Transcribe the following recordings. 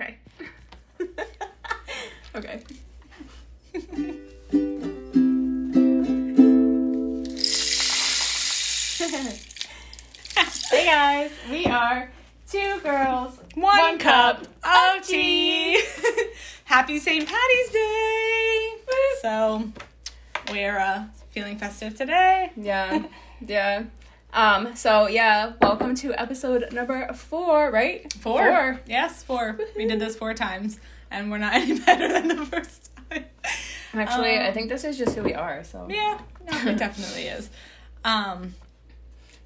Okay. okay. hey guys, we are two girls, One, cup of tea. Happy St. Patty's Day. So we're uh, feeling festive today. Yeah, yeah. Um. So yeah, welcome to episode number four. Right? Four. Yes, four. We did this four times, and we're not any better than the first time. Actually, I Um, think this is just who we are. So Yeah, no, it definitely is. Um.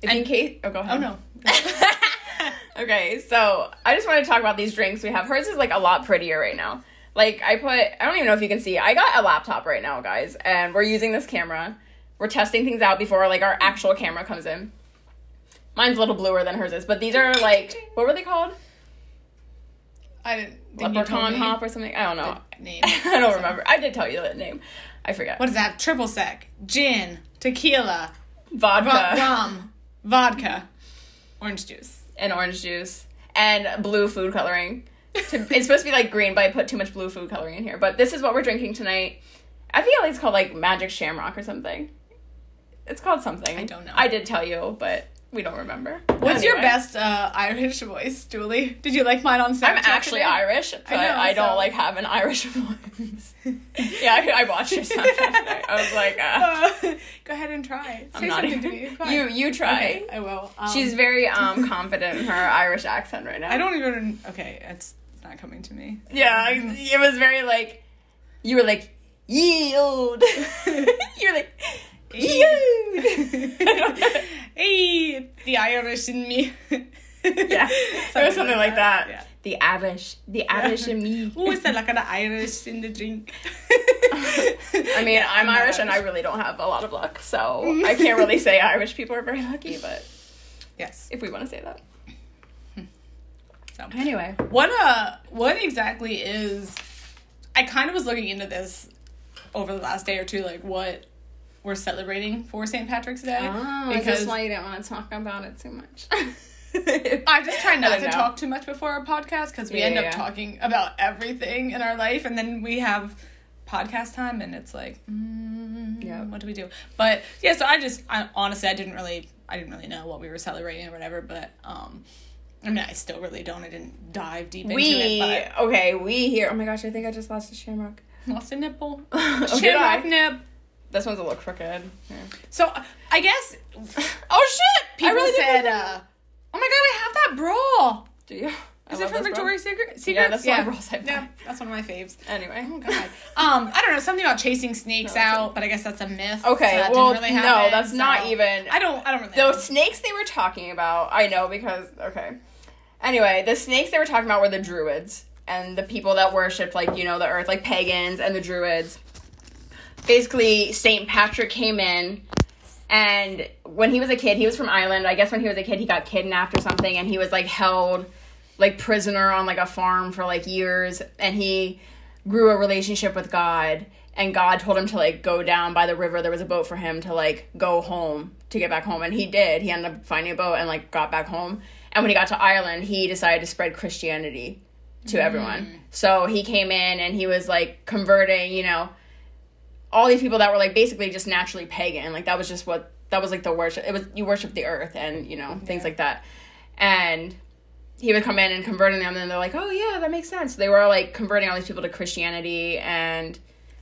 If in case, oh, go ahead. Oh no. okay, so I just want to talk about these drinks we have. Hers is like a lot prettier right now. Like I put, I don't even know if you can see. I got a laptop right now, guys, and we're using this camera. We're testing things out before like our actual camera comes in. Mine's a little bluer than hers is, but these are like what were they called? I didn't. think you told Leprechaun hop or something. I don't know. the Name. I don't remember. I did tell you that name. I forget. What is that? Triple sec, gin, tequila, Vodka ro- rum, vodka, orange juice. and orange juice and blue food coloring. To- it's supposed to be like green, but I put too much blue food coloring in here. But this is what we're drinking tonight. I feel like it's called like Magic Shamrock or something. It's called something. I don't know. I did tell you, but we don't remember. What's your best uh, Irish voice, Julie? Did you like mine on Snapchat? I'm actually today? Irish, but I, know, don't so- like have an Irish voice. yeah, I, I watched your Snapchat today. I was like, uh, Uh, go ahead and try. I'm Say not something even. to me. You you try. Okay, I will. Um, She's very um confident in her Irish accent right now. I don't even. Okay, it's, it's not coming to me. Yeah, I- it was very like you were like yield. You're like. hey, the Irish in me. yeah, was something like that. Yeah. The Irish, the Irish in me. Who is that like an Irish in the drink? I mean, Yeah, I'm not Irish and I really don't have a lot of luck, so I can't really say Irish people are very lucky. But Yes. if we want to say that, So. anyway, What uh what exactly is I kind of was looking into this over the last day or two, like what we're celebrating for St. Patrick's Day. oh, is this why you didn't want to talk about it too much? I just try not to know. talk too much before our podcast because we Yeah, end up yeah. talking about everything in our life, and then we have podcast time, and it's like, mm, Yeah. what do we do? But yeah, so I just, I, honestly, I didn't really, I didn't really know what we were celebrating or whatever. But um, I mean, I still really don't. I didn't dive deep into we it. But. Okay. We here. Oh my gosh, I think I just lost a shamrock. Lost a nipple, Oh, shamrock nip. This one's a little crooked. Here. So I guess Oh shit! people really said, uh, "Oh my god, I have that bra." Do you? I Is it from. Victoria's Secret? Secrets? Yeah, that's one I buy. Yeah, that's one of my faves. Anyway. Oh god. um, I don't know something about chasing snakes No, out, but I guess that's a myth. Okay, so that well, didn't really no, happen, that's not even. I don't. I don't really. Those snakes they were talking about, I know because okay. Anyway, the snakes they were talking about were the druids and the people that worshipped like you know the earth, like pagans and the druids. Basically, Saint Patrick came in, and when he was a kid, he was from Ireland. I guess when he was a kid, he got kidnapped or something, and he was like held like prisoner on like a farm for like years, and he grew a relationship with God. And God told him to like go down by the river. There was a boat for him to like go home to get back home, and he did. He ended up finding a boat and like got back home. And when he got to Ireland, he decided to spread Christianity to everyone. Mm. So he came in and he was like converting, you know, all these people that were like basically just naturally pagan. Like that was just what that was like the worship. It was you worship the earth and you know things Yeah. like that. And he would come in and converting them, and they're like, "Oh yeah, that makes sense." They were like converting all these people to Christianity, and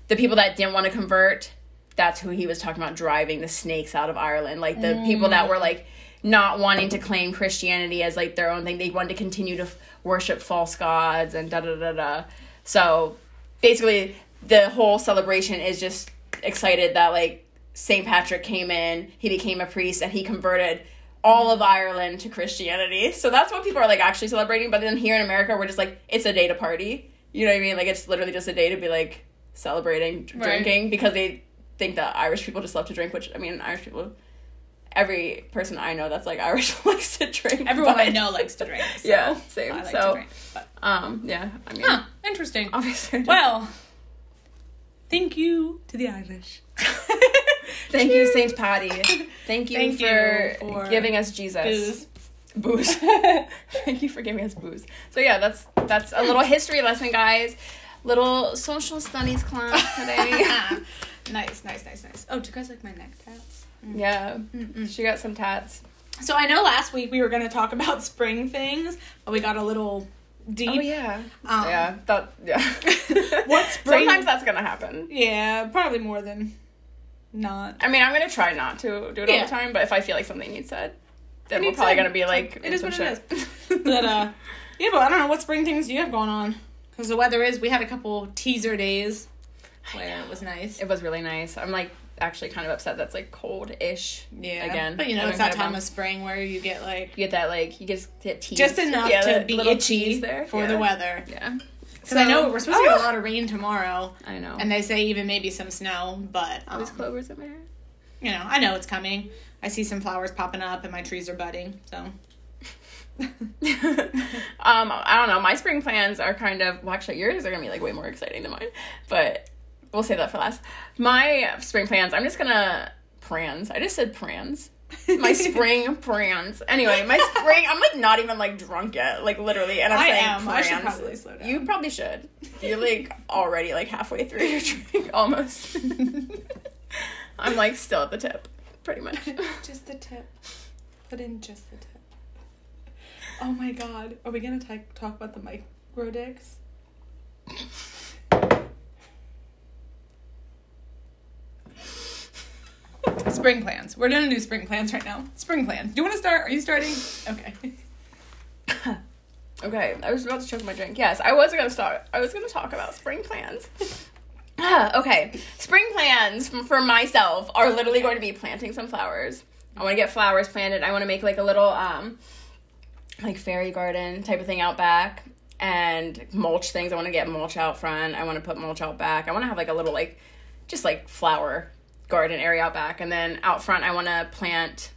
the people that didn't want to convert, that's who he was talking about driving the snakes out of Ireland. Like the people that were like not wanting to claim Christianity as like their own thing. They wanted to continue to f- worship false gods and da da da da. So basically, the whole celebration is just excited that like St. Patrick came in, he became a priest, and he converted all of Ireland to Christianity. So that's what people are like actually celebrating. But then here in America, we're just like, it's a day to party. You know what I mean? Like it's literally just a day to be like celebrating Right. drinking because they think that Irish people just love to drink. Which I mean, Irish people, every person I know that's like Irish likes to drink. Everyone I know likes to drink. So Yeah, same. I like So- to drink. But, Um, yeah. I mean, huh, interesting. obviously. Well, thank you to the Irish. Thank you, Saint Patty. Thank you, Thank for, you for giving us Jesus. Booze. Booze. Thank you for giving us booze. So yeah, that's that's that's a little history lesson, guys. Little social studies class today. nice, nice, nice, nice. Oh, do you guys like my neck tats? Mm. yeah, she got some tats. So I know last week we were going to talk about spring things, but we got a little deep. Oh yeah, Um, yeah. That yeah. what's spring- Sometimes that's gonna happen. Yeah, probably more than not. I mean, I'm gonna try not to do it all the time, but if I feel like something needs said, then It we're probably said. gonna be like, It in is some what it shit. But uh, yeah, but I don't know what spring things do you have going on? Because the weather is. We had a couple teaser days where it was nice. it was really nice. I'm like actually kind of upset that's like cold-ish. Yeah, Again, but you know it's that time of spring where you get like You get that like you just get teased. just enough Yeah, to be itchy there for Yeah. the weather. Yeah, Because I know we're supposed to get a Ah! lot of rain tomorrow, I know. and they say even maybe some snow. But All these um, clovers in my hair. you know, I know it's coming. I see some flowers popping up, and my trees are budding. So um, I don't know. My spring plans are kind of well, actually, yours are gonna be like way more exciting than mine, but we'll save that for last. My spring plans, I'm just gonna prans. I just said prans. My spring prans. Anyway, my spring. I'm like not even like drunk yet, like literally, and I'm I saying am. I should prans. probably slow down. You probably should. You're like already like halfway through your drink, almost. I'm like still at the tip, pretty much. just the tip, but in just the tip. Oh my god, are we gonna ta- talk about the micro dicks? Spring plans. We're gonna do spring plans right now. Spring plans. Do you want to start? Are you starting? Okay. Okay, I was about to choke my drink. Yes, I was gonna start. I was gonna talk about spring plans. Okay, spring plans for myself are literally going to be planting some flowers. I want to get flowers planted. I want to make like a little um, like fairy garden type of thing out back and mulch things. I want to get mulch out front. I want to put mulch out back. I want to have like a little like just like flower garden area out back, and then out front I want to plant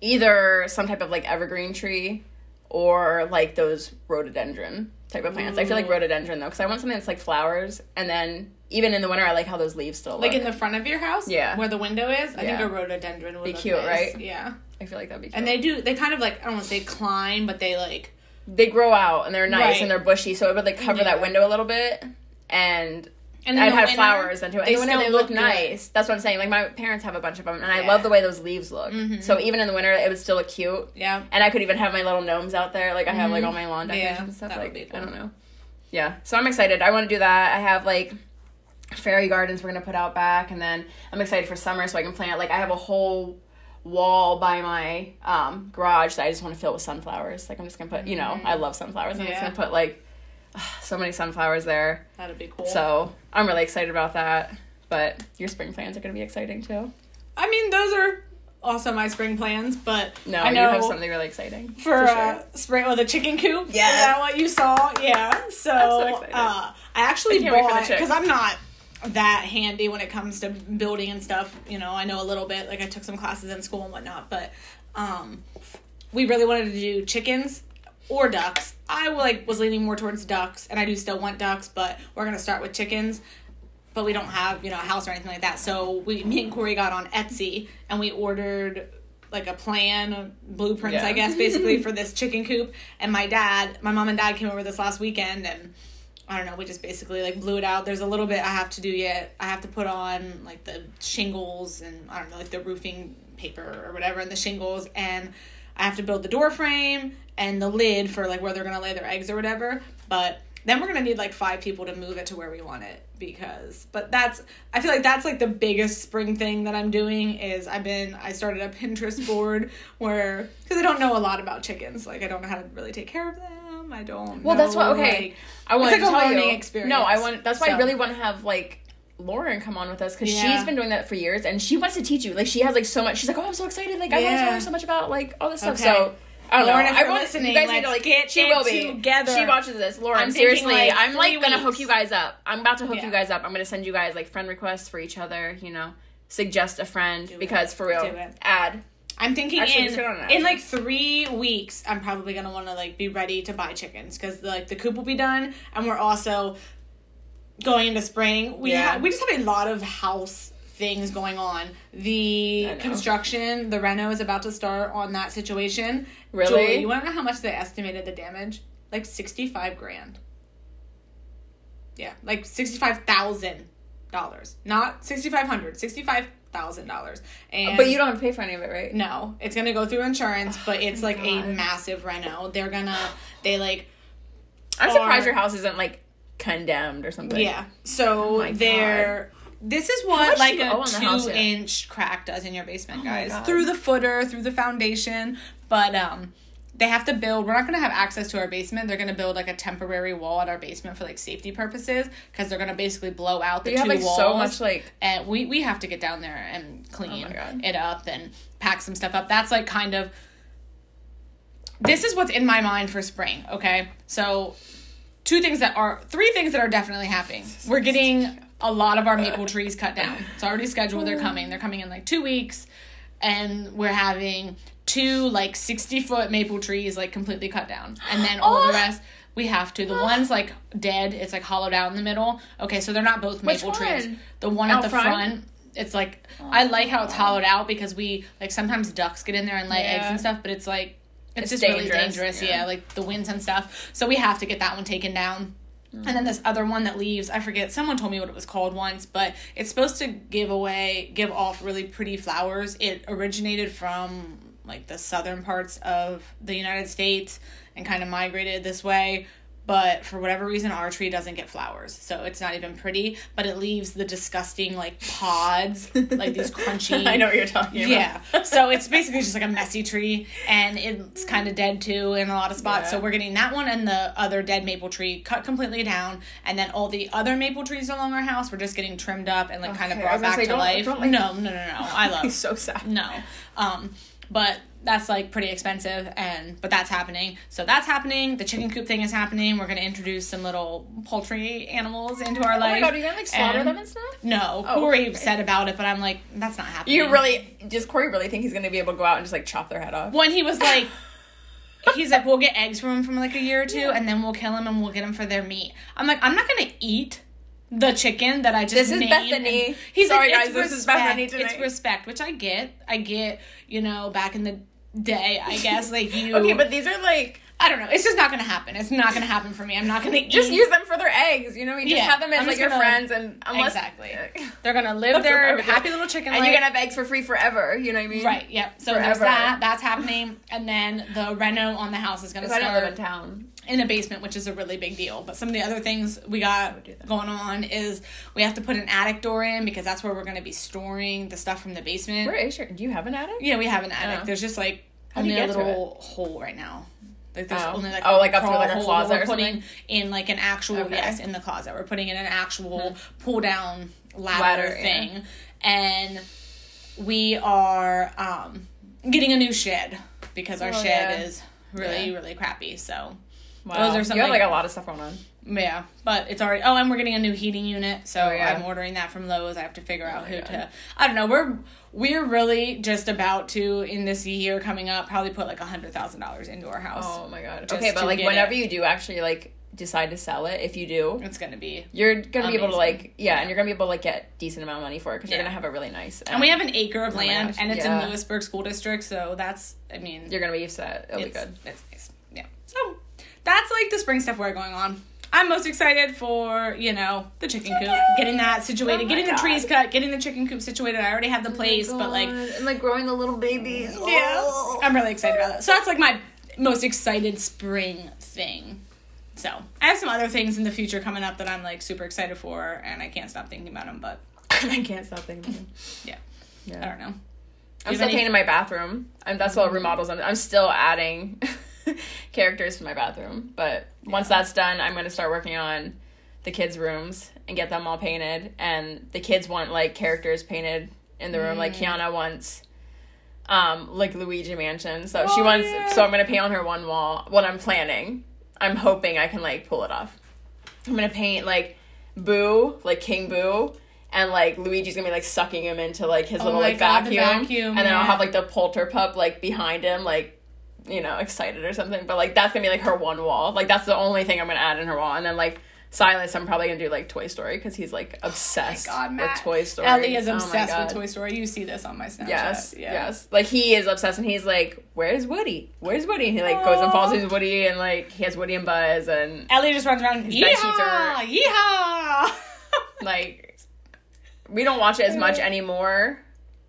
either some type of like evergreen tree or like those rhododendron type of plants. I feel like mm. rhododendron though, because I want something that's like flowers, and then even in the winter, I like how those leaves still look. Like in the front of your house? Yeah. Where the window is? I Yeah. think a rhododendron would Be cute, nice. right? Yeah. I feel like that'd be cute. And they do, they kind of like, I don't want to say climb, but they like, they grow out and they're nice Right. and they're bushy, so it would like cover Yeah. that window a little bit, and and I'd have flowers into it. they In the winter, still they look, good. nice. That's what I'm saying. Like my parents have a bunch of them, and I love the way those leaves look. Mhm. So even in the winter, it would still look cute. Yeah. And I could even have my little gnomes out there. Like I have like Mhm. all my lawn decorations Yeah, and stuff. that Like would be I don't know. Yeah. So I'm excited. I want to do that. I have like fairy gardens we're gonna put out back, and then I'm excited for summer so I can plant. Like I have a whole wall by my um, garage that I just want to fill with sunflowers. Like I'm just gonna put. You know, I love sunflowers. I'm just Mm-hmm. Gonna put like so many sunflowers there. That'd be cool. So I'm really excited about that. But your spring plans are gonna be exciting too. I mean, those are also my spring plans, but No, I know you have something really exciting for, sure. uh, spring or the chicken coop. Yeah, Is that what you saw? Yeah. So, so uh, I actually I can't wait for the bought because I'm not that handy when it comes to building and stuff. You know, I know a little bit. Like I took some classes in school and whatnot, but um, we really wanted to do chickens or ducks. I like was leaning more towards ducks, and I do still want ducks, but we're gonna start with chickens. But we don't have you know a house or anything like that, so we me and Corey got on Etsy and we ordered like a plan, blueprints, Yeah. I guess, basically for this chicken coop. And my dad, my mom and dad came over this last weekend, and I don't know, we just basically like blew it out. There's a little bit I have to do yet. I have to put on like the shingles and I don't know, like the roofing paper or whatever, and the shingles, and I have to build the door frame and the lid for like where they're gonna lay their eggs or whatever. But then we're gonna need like five people to move it to where we want it because but that's I feel like that's like the biggest spring thing that I'm doing is I've been I started a Pinterest board where because I don't know a lot about chickens like I don't know how to really take care of them I don't Well, that's know, what. Okay, like- I want like to a tell learning you. experience. No, I want. That's why I really want to have like Lauren come on with us because Yeah. she's been doing that for years and she wants to teach you. Like she has like so much. She's like, oh, I'm so excited. Like I want to Yeah. tell her so much about like all this stuff. So. I don't Lauren, know. I want listening, you guys need to like. get she will be together. She watches this, Lauren. I'm seriously, like, I'm like gonna hook you guys up. I'm about to hook Yeah. you guys up. I'm gonna send you guys like friend requests for each other. You know, suggest a friend Do it. because for real, it. add. I'm thinking Actually, in let's get on that. in like three weeks, I'm probably gonna want to like be ready to buy chickens because like the coop will be done, and we're also going into spring. We Yeah. have we just have a lot of house things going on. The construction, the reno is about to start on that situation. Really? Julie, you want to know how much they estimated the damage? like sixty five grand. Yeah, like sixty five thousand dollars, not sixty five hundred, sixty five thousand dollars. And But you don't have to pay for any of it, right? no, it's gonna go through insurance, but oh it's like a massive reno. They're gonna they like I'm surprised your house isn't like condemned or something. yeah. So my they're this is what like a two yet? inch crack does in your basement, Oh guys. Through the footer, through the foundation, but um. They have to build. We're not going to have access to our basement. They're going to build like a temporary wall at our basement for like safety purposes because they're going to basically blow out the You two have like walls. so much like and we we have to get down there and clean Oh it up and pack some stuff up. That's like kind of this is what's in my mind for spring, okay? So two things that are three things that are definitely happening. We're getting a lot of our maple trees cut down. It's already scheduled, they're coming. They're coming in like 2 weeks and we're having two like 60 foot maple trees like completely cut down. And then all Oh. the rest we have to. The one's like dead, it's like hollowed out in the middle. Okay, so they're not both Which maple trees. one? The one Out at the front? front it's like I like how it's hollowed out because we like sometimes ducks get in there and lay eggs and stuff, but it's like it's, It's just really dangerous, dangerous. yeah. Yeah. like the winds and stuff. So we have to get that one taken down. Mm-hmm. And then this other one that leaves, I forget. Someone told me what it was called once, but it's supposed to give away, give off really pretty flowers. It originated from like the southern parts of the United States and kind of migrated this way. But for whatever reason, our tree doesn't get flowers, so it's not even pretty. But it leaves the disgusting like pods, like these crunchy. I know what you're talking about. Yeah. so it's basically just like a messy tree and it's kind of dead too in a lot of spots. Yeah. So we're getting that one and the other dead maple tree cut completely down. And then all the other maple trees along our house were just getting trimmed up and like kind of brought back say, to life. like- no, no, no, no. I love so sad. no. Um, but that's like pretty expensive and but that's happening. So that's happening. The chicken coop thing is happening. We're gonna introduce some little poultry animals into our Oh life. my god, are you gonna like slaughter And- them and stuff? No, Oh, Corey okay. said about it, but I'm like, that's not happening. You really does Corey really think he's gonna be able to go out and just like chop their head off? when he was like he's like we'll get eggs from him from like a year or two and then we'll kill him and we'll get him for their meat i'm like i'm not gonna eat the chicken that i just This is named Bethany. and he's Sorry, like guys, this is respect. Bethany it's respect which i get i get you know back in the day i guess like you Okay, but these are like i don't know it's just not gonna happen it's not gonna happen for me i'm not gonna eat just use them for their eggs. You know, you just Yeah, have them as like your gonna- friends, and unless Exactly. they're gonna live their what I would do. happy little chicken and life. you're gonna have eggs for free forever. You know what I mean? Right, yep. So there's that. That's happening. And then the reno on the house is to If I don't live in town, in a basement, which is a really big deal. But some of the other things we got going on is we have to put an attic door in because that's where we're going to be storing the stuff from the basement. where is your? Do you have an attic? Yeah, we have an attic. Oh. There's just like How only a little hole right now. Like there's Oh. only like Oh, a like up through, like, a closet we're or putting something? in like an actual Okay. Yes in the closet. We're putting in an actual pull down ladder, Ladder, yeah. thing, and we are um getting a new shed because our Oh, shed yeah. is really Yeah. really crappy. So Wow. Oh, Those are you have like like- a lot of stuff going on. yeah, but it's already. Oh, and we're getting a new heating unit, so Oh, yeah. I'm ordering that from Lowe's. I have to figure oh out my who God. to. I don't know. We're we're really just about to in this year coming up probably put like a hundred thousand dollars into our house. Oh my god. Okay, but like whenever it. you do actually like decide to sell it, if you do, It's gonna be. you're gonna be able to like yeah, Yeah. and you're gonna be able to like get decent amount of money for it because you're gonna have a really nice. And we um, have an acre of Oh land, and it's yeah. in Lewisburg School District, so that's. I mean, You're gonna be used to it. It'll be good. It's nice. Yeah. So that's like the spring stuff we're going on. I'm most excited for you know the chicken coop, getting that situated, Oh my getting the trees cut, getting the chicken coop situated. I already have the oh place, but like and like growing the little babies. Yeah. Oh. I'm really excited about that. So that's like my most excited spring thing. So I have some other things in the future coming up that I'm like super excited for, and I can't stop thinking about them. But I can't stop thinking. About them. Yeah, Yeah. I don't know. I'm still any- painting my bathroom. And that's mm-hmm. what remodels. I'm, I'm still adding characters to my bathroom. But once that's done, I'm to start working on the kids' rooms and get them all painted. And the kids want like characters painted in the room. Like Mm. Kiana wants um like Luigi Mansion. So she Oh, wants yeah. so I'm to paint on her one wall. What I'm planning. I'm hoping I can like pull it off. I'm to paint like Boo, like King Boo. And like Luigi's gonna be like sucking him into like his Oh little like God, vacuum, vacuum, and then I'll have like the Polterpup like behind him, like you know, excited or something. But like that's gonna be like her one wall. Like that's the only thing I'm gonna add in her wall. And then like Silas, I'm probably gonna do like Toy Story because he's like oh obsessed Oh God, with Toy Story. Ellie is Oh obsessed with Toy Story. You see this on my Snapchat. Yes, yeah. yes. Like he is obsessed, and he's like, "Where's Woody? Where's Woody?" And he like goes and follows Aw. his Woody, and like he has Woody and Buzz, and Ellie just runs around. Yeehaw! Yeehaw! like we don't watch it as much anymore.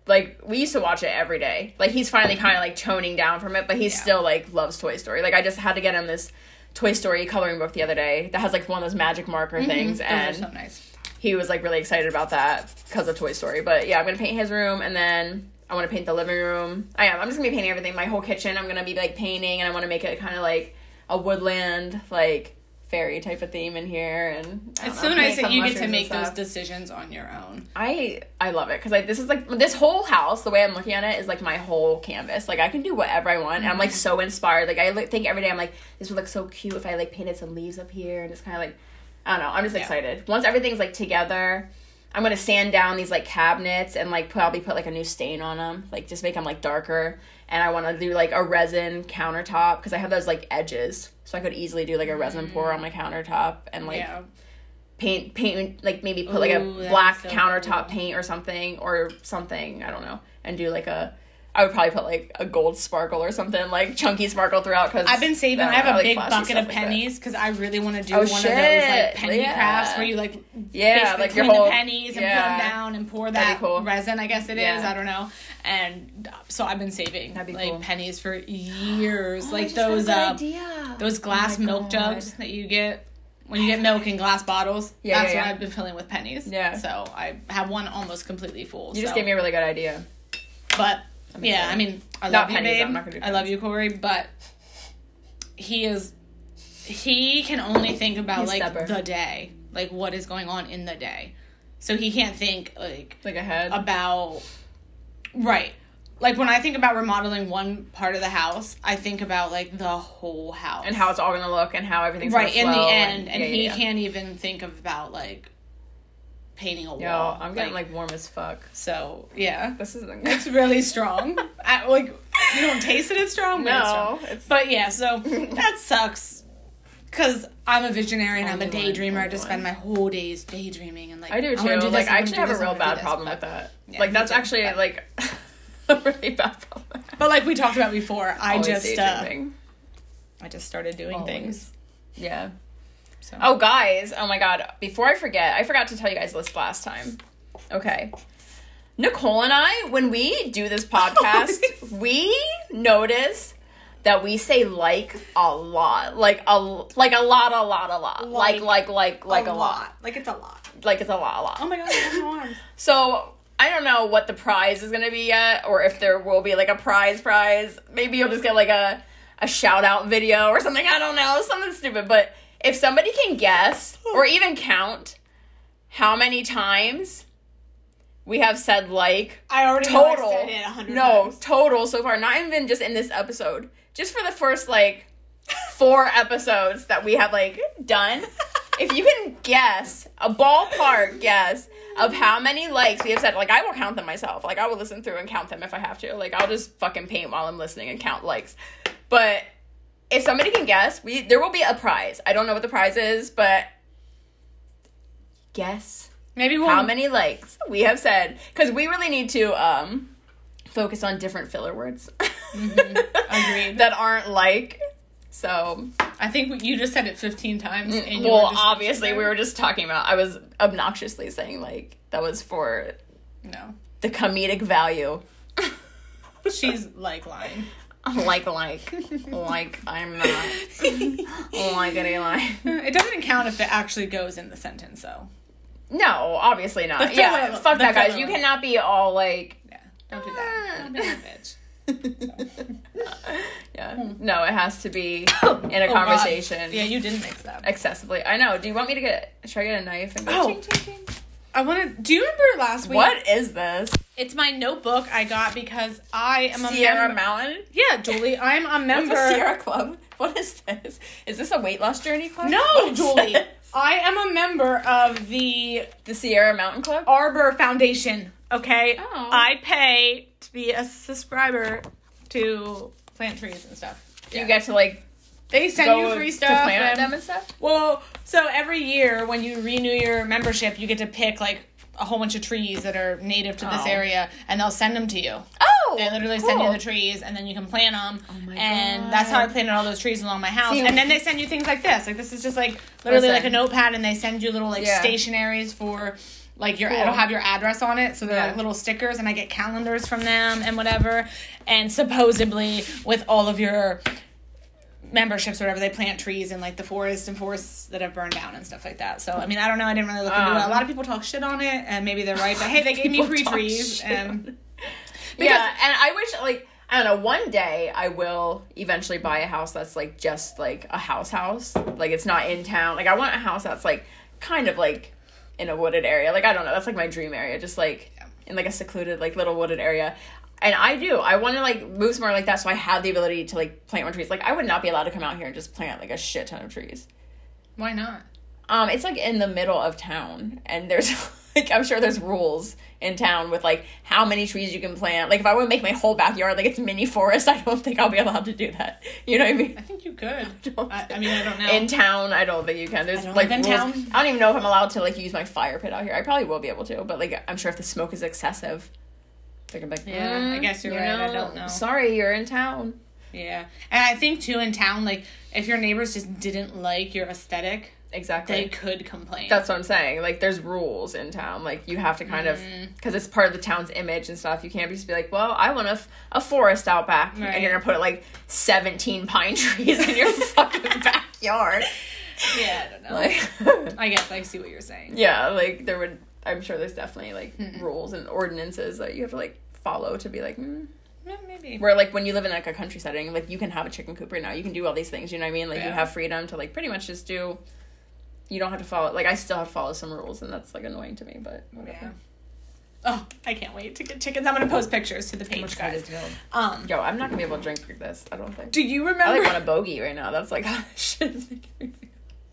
Like we used to watch it every day. Like he's finally kind of like toning down from it, but he Yeah. still like loves Toy Story. Like I just had to get him this Toy Story coloring book the other day that has like one of those magic marker mm-hmm. things, Those and so nice. he was like really excited about that because of Toy Story. But yeah, I'm gonna paint his room, and then I want to paint the living room. I am. I'm just gonna be painting everything. My whole kitchen. I'm gonna be like painting, and I want to make it kind of like a woodland, like fairy type of theme in here. And It's know, so nice that you get to make those decisions on your own. I I love it because like this is like this whole house. The way I'm looking at it is like my whole canvas. Like I can do whatever I want. And I'm like mm-hmm. so inspired. Like I like, think every day I'm like this would look so cute if I like painted some leaves up here and just kind of like I don't know. I'm just Yeah. excited. Once everything's like together, I'm gonna sand down these like cabinets and like probably put like a new stain on them. Like just make them like darker. And I want to do like a resin countertop because I have those like edges, so I could easily do like a resin pour on my mm. countertop and like yeah. paint paint like maybe put like a black so countertop cool. paint or something or something i don't know and do like a i would probably put like a gold sparkle or something like chunky sparkle throughout because I've been saving. I have a big bucket of pennies because I really want to do Oh, one of those like penny Yeah. crafts where you like yeah basically like your clean whole the pennies and yeah. put them down and pour that cool. resin. I guess it is. Yeah. I don't know. And so I've been saving like cool. pennies for years. Oh, like just had a those uh, idea. those glass Oh milk God. jugs that you get when you get milk in glass bottles. Yeah, that's yeah, what yeah. I've been filling with pennies. Yeah. So I have one almost completely full. you just gave me a really good idea But yeah. I mean, I Not love you, pennies, babe. Not gonna do I love you, Corey. But he is, he can only think about He's like stubborn. the day, like what is going on in the day. So he can't think like like ahead about right. Like when I think about remodeling one part of the house, I think about like the whole house and how it's all gonna look and how everything's right gonna be. Right, in the end, and, yeah, he yeah. can't even think about like painting a wall. yo i'm getting like warm as fuck so yeah. this is It's really strong. I, like you don't taste it as strong, but it's strong. no it's But yeah, so that sucks. Cause I'm a visionary and I'm a Only one, daydreamer. I just spend my whole days daydreaming and like I do too. wanna do like I actually have a real bad this, problem but- with that. Yeah, like that's too. actually But- like a really bad problem. But like we talked about before, I Always just uh. I just started doing Always. things. Yeah. So Oh, guys. Oh my God. Before I forget, I forgot to tell you guys this last time. Okay. Nicole and I, when we do this oh, podcast, we notice that we say like a lot, like a like a lot, a lot, a lot, like like like like a, lot. Like it's a lot. like it's a lot, a lot. Oh my god, I have no arms. So I don't know what the prize is gonna be yet, or if there will be like a prize prize. Maybe you'll just get like a a shout out video or something. I don't know, something stupid. But if somebody can guess oh. or even count how many times we have said like I already I total, said it hundred no times. total so far, not even just in this episode, just for the first like four episodes that we have like done. if you can guess a ballpark guess of how many likes we have said, like I will count them myself. Like I will listen through and count them if I have to. Like I'll just fucking paint while I'm listening and count likes. But if somebody can guess, we there will be a prize. I don't know what the prize is, but guess Maybe we'll how many likes we have said because we really need to um focus on different filler words Agreed. that aren't like so I think you just said it fifteen times. In your well obviously we were just talking about i was obnoxiously saying like that was for no. the comedic value She's like lying. like like like i'm not like any lie It doesn't count if it actually goes in the sentence, though. no obviously not yeah fuck that guys you cannot be all like Yeah, don't do that. Don't be a bitch. yeah hmm. no it has to be in a Oh, conversation God. Yeah, you didn't mix that. excessively. I know. Do you want me to get? Should I get a knife and go? Oh. ching, ching, ching? I want to. Do you remember last week? What is this? It's my notebook I got because I am a Sierra member. Mountain. Yeah, Julie, I'm a What's member. a Sierra Club? What is this? Is this a weight loss journey club? No, Julie, this? I am a member of the The Sierra Mountain Club. Arbor Foundation. Okay, Oh. I pay to be a subscriber to plant trees and stuff. You get to like They send you free to stuff. plant and- them and stuff. Well, So every year when you renew your membership, you get to pick like a whole bunch of trees that are native to this Oh. area, and they'll send them to you. Oh, They literally send you the trees, and then you can plant them. Oh my and God. that's how I planted all those trees along my house. See- and then they send you things like this. Like this is just like literally Listen. like a notepad, and they send you little like Yeah. stationaries for. Like your, Cool. it'll have your address on it, so they're Yeah. like little stickers, and I get calendars from them and whatever. And supposedly, with all of your memberships or whatever, they plant trees in like the forest and forests that have burned down and stuff like that. So I mean, I don't know. I didn't really look into it. A Um, lot of people talk shit on it, and maybe they're right. But hey, they gave me free trees, and yeah, and I wish like I don't know. One day I will eventually buy a house that's like just like a house house. Like it's not in town. Like I want a house that's like kind of like in a wooded area. Like I don't know. That's like my dream area. Just like in like a secluded like little wooded area. And I do. I want to like move somewhere like that so I have the ability to like plant more trees. Like I would not be allowed to come out here and just plant like a shit ton of trees. why not? Um, it's like in the middle of town, and there's like I'm sure there's rules in town with like how many trees you can plant. Like if I want to make my whole backyard like it's mini forest, I don't think I'll be allowed to do that. You know what I mean? I think you could. I, I mean, I don't know. In town, I don't think you can. There's like in rules. town. I don't even know if I'm allowed to like use my fire pit out here. I probably will be able to, but like I'm sure if the smoke is excessive, they're gonna be like, Yeah, I "Mm, guess you're you right. I don't know." Sorry, you're in town. yeah, and I think too in town, like if your neighbors just didn't like your aesthetic, Exactly. they could complain. That's what I'm saying. Like, there's rules in town. Like, you have to kind of, because it's part of the town's image and stuff. You can't just be like, well, I want a, f- a forest out back. Right. And you're to put like 17 pine trees in your fucking backyard. yeah, I don't know. Like, I guess I see what you're saying. yeah, like, there would, I'm sure there's definitely like rules and ordinances that you have to like follow to be like, mm. Yeah, maybe. where like when you live in like a country setting, like you can have a chicken coop right now. You can do all these things. You know what I mean? Like, you have freedom to like pretty much just do. You don't have to follow. Like I still have to follow some rules, and that's like annoying to me. But whatever. Yeah. Oh, I can't wait to get chickens. I'm gonna post pictures to the page, guys. Um, Yo, I'm not gonna be able to drink for this. I don't think. do you remember? I like want a bogey right now. That's like shit is making me feel.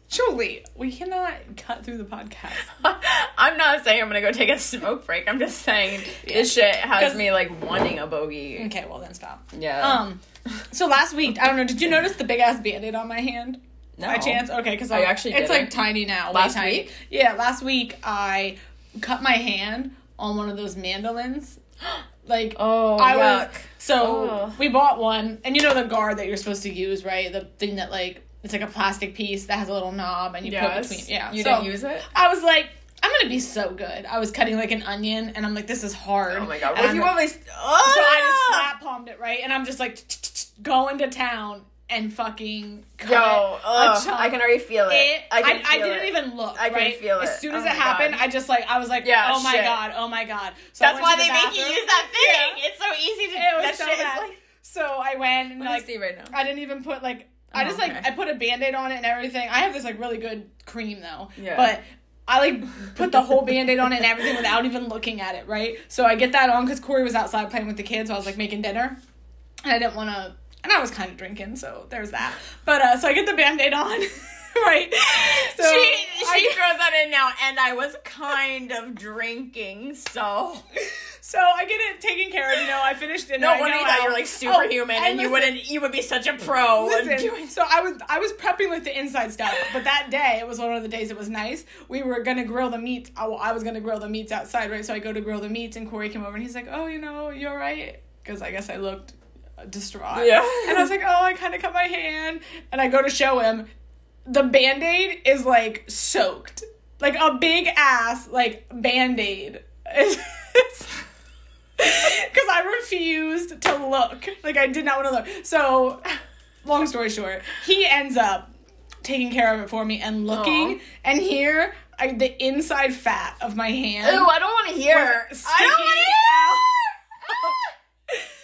Julie, we cannot cut through the podcast. I'm not saying I'm gonna go take a smoke break. I'm just saying this shit has me like wanting a bogey. Okay, well then stop. Yeah. Um, so last week, I don't know. Did you notice the big ass band-aid on my hand? no. By chance? Okay, because I actually it's like tiny now. Last tiny. week? Yeah, last week I cut my hand on one of those mandolins. Like Oh, I yuck. was so Ugh. we bought one, and you know the guard that you're supposed to use, right? The thing that like it's like a plastic piece that has a little knob, and you Yes. put between. Yeah, You so didn't use it. I was like, I'm gonna be so good. I was cutting like an onion, and I'm like, this is hard. Oh my god. And What if you always? so I just Ah! flat palmed it right, and I'm just like going to town and fucking cut Yo, ugh. I can already feel it. It, I, can I, feel didn't it. even look. I can right? feel As soon Oh as my it happened, God. I just like I was like, Yeah, oh my shit. god, oh my god. So That's why the they make you use that thing. Yeah. It's so easy to. It was that so bad. like. So I went and Let like see right now. I didn't even put like I Oh, just like. I put a band-aid on it and everything. I have this like really good cream though. Yeah. But I like put the whole band-aid on it and everything without even looking at it, right? So I get that on because Corey was outside playing with the kids, so I was like making dinner. And I didn't wanna and I was kind of drinking, so there's that. But uh so I get the band-aid on. right. So she she I- throws that in now, and I was kind of drinking, so So I get it taken care of. You know, I finished dinner. no wonder you thought you're like superhuman, Oh, and you listen, wouldn't you would be such a pro. Listen, doing- so I was I was prepping like the inside stuff, but that day it was one of the days it was nice. We were gonna grill the meats. I, I was gonna grill the meats outside, right? So I go to grill the meats, and Corey came over and he's like, "Oh, you know, you're right," Because I guess I looked uh, distraught. Yeah. And I was like, "Oh, I kind of cut my hand," and I go to show him. The band aid is like soaked, like a big ass like band aid. Because I refused to look. Like, I did not want to look. So, long story short, he ends up taking care of it for me and looking. Aw. And here, I, the inside fat of my hand. Ew, I don't want to hear. I don't want to hear.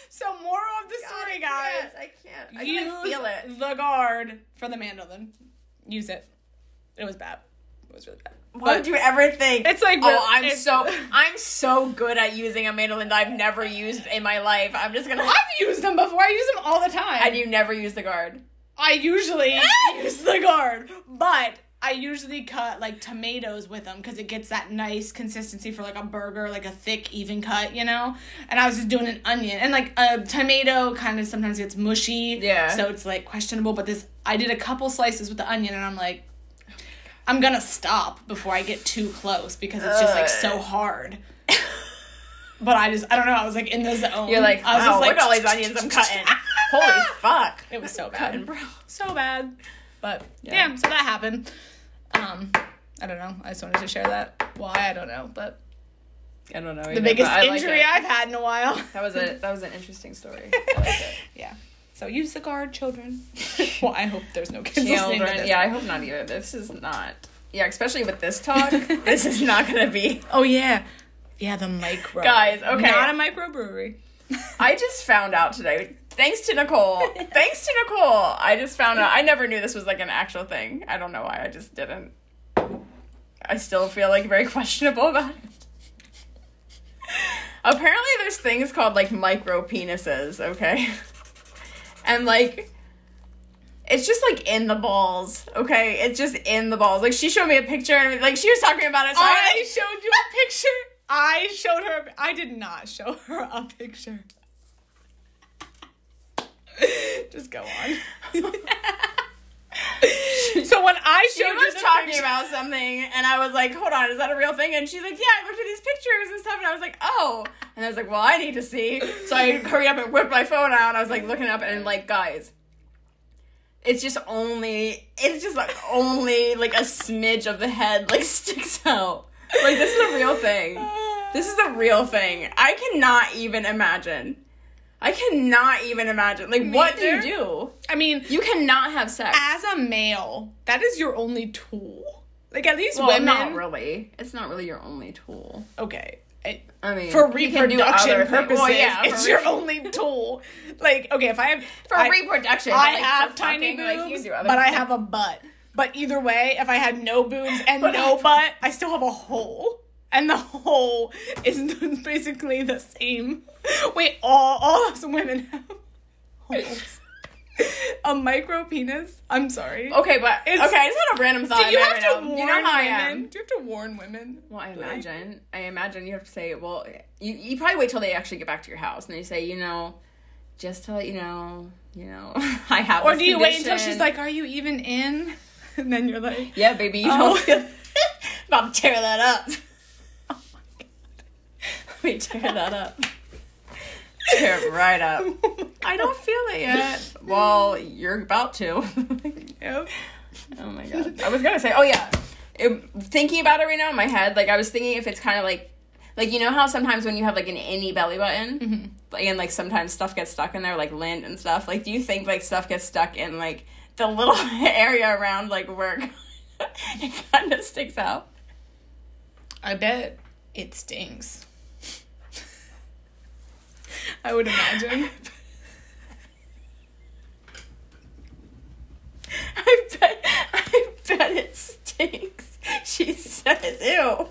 So, moral of the story, guys. I can't. I use can feel it. the guard for the mandolin. Use it. It was bad. It was really bad. Why would you ever think? It's like oh, real- I'm so I'm so good at using a mandolin that I've never used in my life. I'm just gonna. I've used them before. I use them all the time. And you never use the guard. I usually use the guard, but I usually cut like tomatoes with them because it gets that nice consistency for like a burger, like a thick, even cut, you know. And I was just doing an onion, and like a tomato kind of sometimes gets mushy, Yeah. So it's like questionable. But this, I did a couple slices with the onion, and I'm like, I'm gonna stop before I get too close because it's just like so hard. But I just I don't know. I was like in the zone. You're like, I was wow, just like, look at all these onions I'm cutting. Holy fuck. It was so Cutting, bad, bro. so bad. But Yeah. yeah, so that happened. Um, I don't know. I just wanted to share that. Why I don't know, but I don't know. the biggest injury I've had in a while. That was a that was an interesting story. I like it. yeah. So use the guard, children. well, I hope there's no kids listening to Children. this. Yeah, I hope not either. This is not. Yeah, especially with this talk, this is not gonna be. Oh yeah, yeah. The micro Guys, okay. not a microbrewery. I just found out today. Thanks to Nicole. Thanks to Nicole. I just found out. I never knew this was like an actual thing. I don't know why. I just didn't. I still feel like very questionable about it. Apparently, there's things called like micro penises. Okay, and like. It's just like in the balls, okay? It's just in the balls. Like she showed me a picture and like she was talking about it. So I I, showed you a picture. I showed her. I did not show her a picture. Just go on. so when I she showed you was the talking picture- about something, and I was like, "Hold on, is that a real thing?" And she's like, "Yeah, I looked at these pictures and stuff," and I was like, "Oh," and I was like, "Well, I need to see." So I hurried up and whipped my phone out, and I was like looking up, and like, guys, it's just only, it's just like only like a smidge of the head like sticks out. Like this is a real thing. This is a real thing. I cannot even imagine. I cannot even imagine. Like, what do you do? I mean, You cannot have sex. as a male, that is your only tool. Like at least well, women. not really. It's not really your only tool. Okay. I- I mean, for you can do reproduction purposes, Well, yeah, it's your only tool. Like, okay, if I have for I, reproduction. I like, have tiny fucking, like, boobs, other but I have a butt. But either way, if I had no boobs and no butt, I still have a hole, and the hole is basically the same. Wait, all all us women have holes. a micro penis. I'm sorry. Okay, but It's- okay, I just had a random thought. Do you have to warn You know how women? Do you have to warn women? Well, I Like- imagine. I imagine you have to say, well, you, you probably wait till they actually get back to your house, and then you say, you know, just to let you know, you know, I have. Or do you wait until she's like, "Are you even in?" And then you're like, yeah, baby, you Oh. don't about to tear that up. "Oh my god." Let me tear that up. Tear it right up. Oh I don't feel it yet. Well, you're about to. Yep. Oh my god. I was gonna say, oh yeah. It, thinking about it right now in my head, like I was thinking if it's kind of like, like you know how sometimes when you have like an innie belly button, like, and like sometimes stuff gets stuck in there, like lint and stuff. Like, do you think like stuff gets stuck in like the little area around like where it, it kind of sticks out? I bet it stings. I would imagine. I bet. I bet it stinks. She says, "Ew."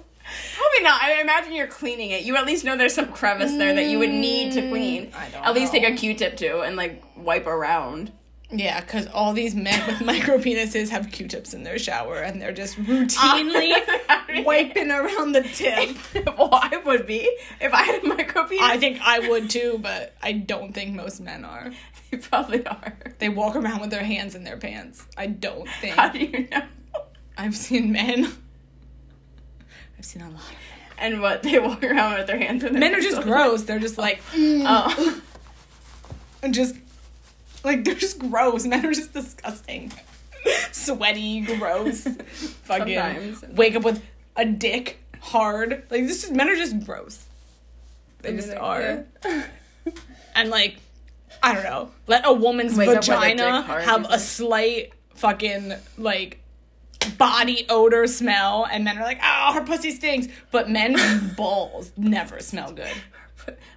Probably not. I imagine you're cleaning it. You at least know there's some crevice there that you would need to mm, clean. I don't At least know. take a Q-tip to and like wipe around. Yeah, because all these men with micro penises have Q-tips in their shower, and they're just routinely wiping around the tip. well, I would be if I had a micro penis. I think I would too, but I don't think most men are. you probably are. They walk around with their hands in their pants. I don't think. How do you know? I've seen men. I've seen a lot of men. And what they walk around with their hands in their Men are just gross. They're just like, mm, Oh, and just like they're just gross. Men are just disgusting, sweaty, gross. Fucking Sometimes. wake up with a dick hard. Like this is men are just gross. They just are. And like, I don't know. Let a woman's Wake with a vagina have a slight fucking like body odor smell, and men are like, oh, her pussy stinks. But men's balls never smell good.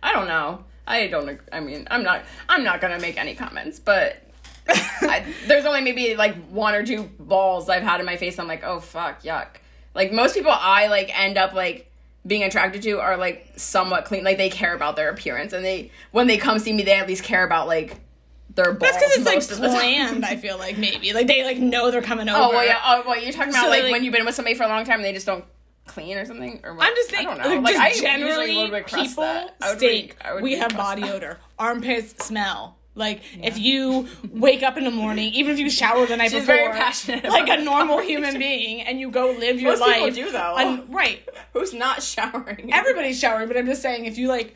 I don't know. I don't. I mean, I'm not. I'm not gonna make any comments, but. I, there's only maybe like one or two balls I've had in my face. I'm like, oh fuck, yuck. Like most people, I like end up like being attracted to are like somewhat clean. Like they care about their appearance, and they when they come see me, they at least care about like their balls. That's because it's like planned. I feel like maybe like they like know they're coming over. Oh well, yeah. Oh well, you're talking about So, like, like- when you've been with somebody for a long time and they just don't clean or something. Or what? I'm just saying. I don't know. like, just I generally, request people that. I stink. I we have body that. odor. Armpits smell. Like if you wake up in the morning, even if you shower the night She's before, very passionate like a normal human being, and you go live your Most people life. do, though. un- right. Who's not showering? Everybody's showering, but I'm just saying if you like,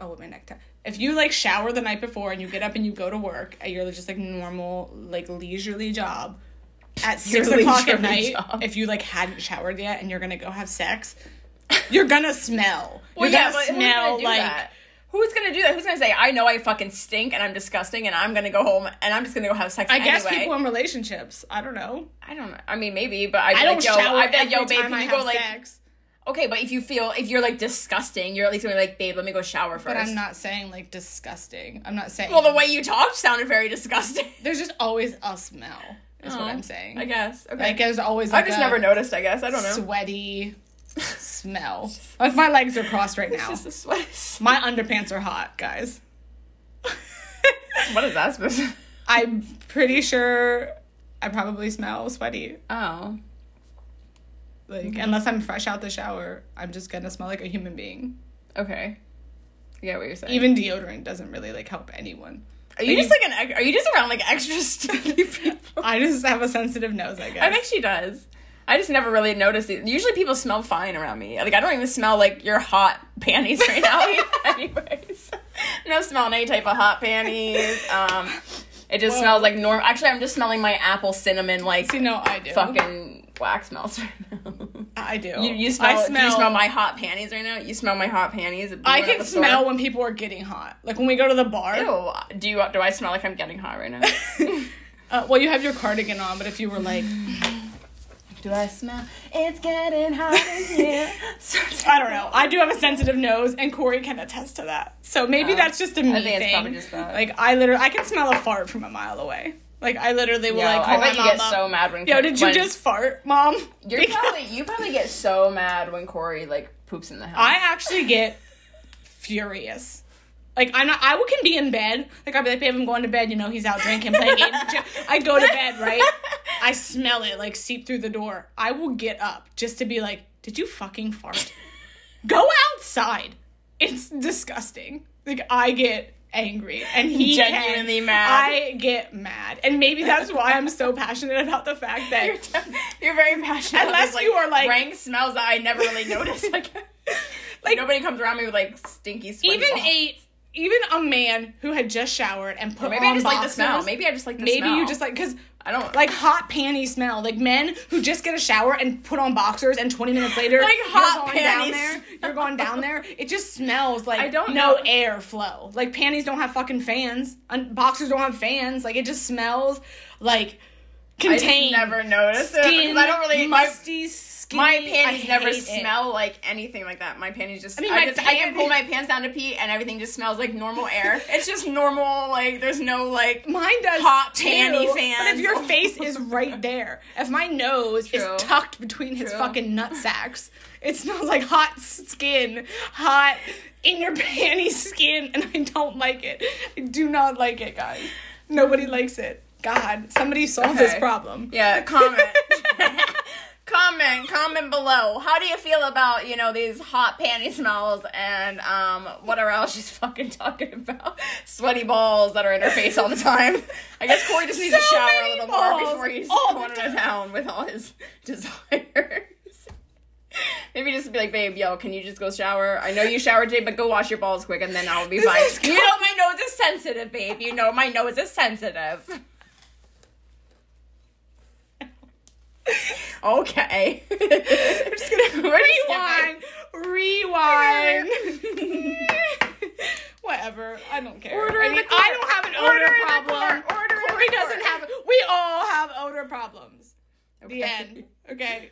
oh, with my necktie. If you like shower the night before and you get up and you go to work, and you're just like normal, like leisurely job. At six o'clock at night, job. if you like hadn't showered yet and you're gonna go have sex, you're gonna smell. Well, you're yeah, gonna smell gonna do like that? Who's gonna do that? Who's gonna say, "I know I fucking stink and I'm disgusting and I'm gonna go home and I'm just gonna go have sex"? I guess people in relationships. I don't know. I don't know. I mean, maybe, but I'd I don't like, yo, shower I'd like, every yo, babe, can I you go like, sex. okay, but if you feel if you're like disgusting, you're at least gonna be like, babe, let me go shower first. But I'm not saying like disgusting. I'm not saying. Well, the way you talked sounded very disgusting. there's just always a smell. Is what Oh, I'm saying. I guess. Okay. Like there's always. Like I've just never noticed. I guess I don't know. Sweaty smell. Like my legs are crossed right It's now. just a sweat. My underpants are hot, guys. what is that supposed? to... I'm pretty sure I probably smell sweaty. Oh. Like Mm-hmm. unless I'm fresh out the shower, I'm just gonna smell like a human being. Okay. Yeah, what you're saying. Even deodorant doesn't really like help anyone. Are you just like an? Are you just around like extra stinky people? I just have a sensitive nose, I guess. I think she does. I just never really noticed it. Usually people smell fine around me. Like I don't even smell like your hot panties right now. Anyways, no smelling any type of hot panties. Um, it just Whoa. smells like normal. Actually, I'm just smelling my apple cinnamon like See, no, I do. fucking wax smells right now. I do. You, you smell, I smell. you smell my hot panties right now? You smell my hot panties? I can smell when people are getting hot. Like when we go to the bar. Ew. Do you? Do I smell like I'm getting hot right now? Uh, well, you have your cardigan on, but if you were like, do I smell? It's getting hot in here. I don't know. I do have a sensitive nose, and Corey can attest to that. So maybe Oh. that's just a me I think it's thing. probably just that. Like I literally, I can smell a fart from a mile away. Like I literally will Yo, like call I my bet you get up. so mad when. Yo, did you when- just fart, mom? You're Because probably you probably get so mad when Corey like poops in the house. I actually get furious. Like I'm not. I can be in bed. Like I'd be like, babe, I'm going to bed. You know, he's out drinking, playing games. I go to bed, right? I smell it like seep through the door. I will get up just to be like, did you fucking fart? go outside. It's disgusting. Like I get angry, and he Genuinely can. mad. I get mad, and maybe that's why I'm so passionate about the fact that you're, you're very passionate. Unless you are, like- rank smells that I never really noticed. Like, like nobody comes around me with like stinky. even balls. a even a man who had just showered and put Maybe on I just like the smell. Maybe I just like the maybe smell. you just like because I don't like hot panty smell. Like men who just get a shower and put on boxers and 20 minutes later Like you're hot going down panties. there. You're going down there. It just smells like I don't no know. air flow. Like panties don't have fucking fans. And boxers don't have fans. Like it just smells like I contained never noticed it skin because I don't really my, my panties never it. smell like anything like that. My panties just I, I mean, my just, I can pull my pants down to pee and everything just smells like normal air. It's just normal like there's no like Mine does Hot too, fan. But if your face is right there, if my nose True. is tucked between his fucking nut sacks, it smells like hot skin, hot in your panty skin, and I don't like it. I do not like it, guys. Nobody likes it. God, somebody solve this problem. Yeah, comment. comment, comment below. How do you feel about, you know, these hot panty smells and um whatever else she's fucking talking about? Sweaty balls that are in her face all the time. I guess Corey just needs to So shower a little more before he's going to town with all his desires. Maybe just be like, babe, yo, can you just go shower? I know you showered today, but go wash your balls quick and then I'll be This fine. You know my nose is sensitive, babe. You know my nose is sensitive. Okay. We're just gonna rewind, rewind. Whatever. I don't care. Order I mean, the. I don't have an Order the problem. court. Order Corey the doesn't have. We all have odor problems. The Okay. end. Okay.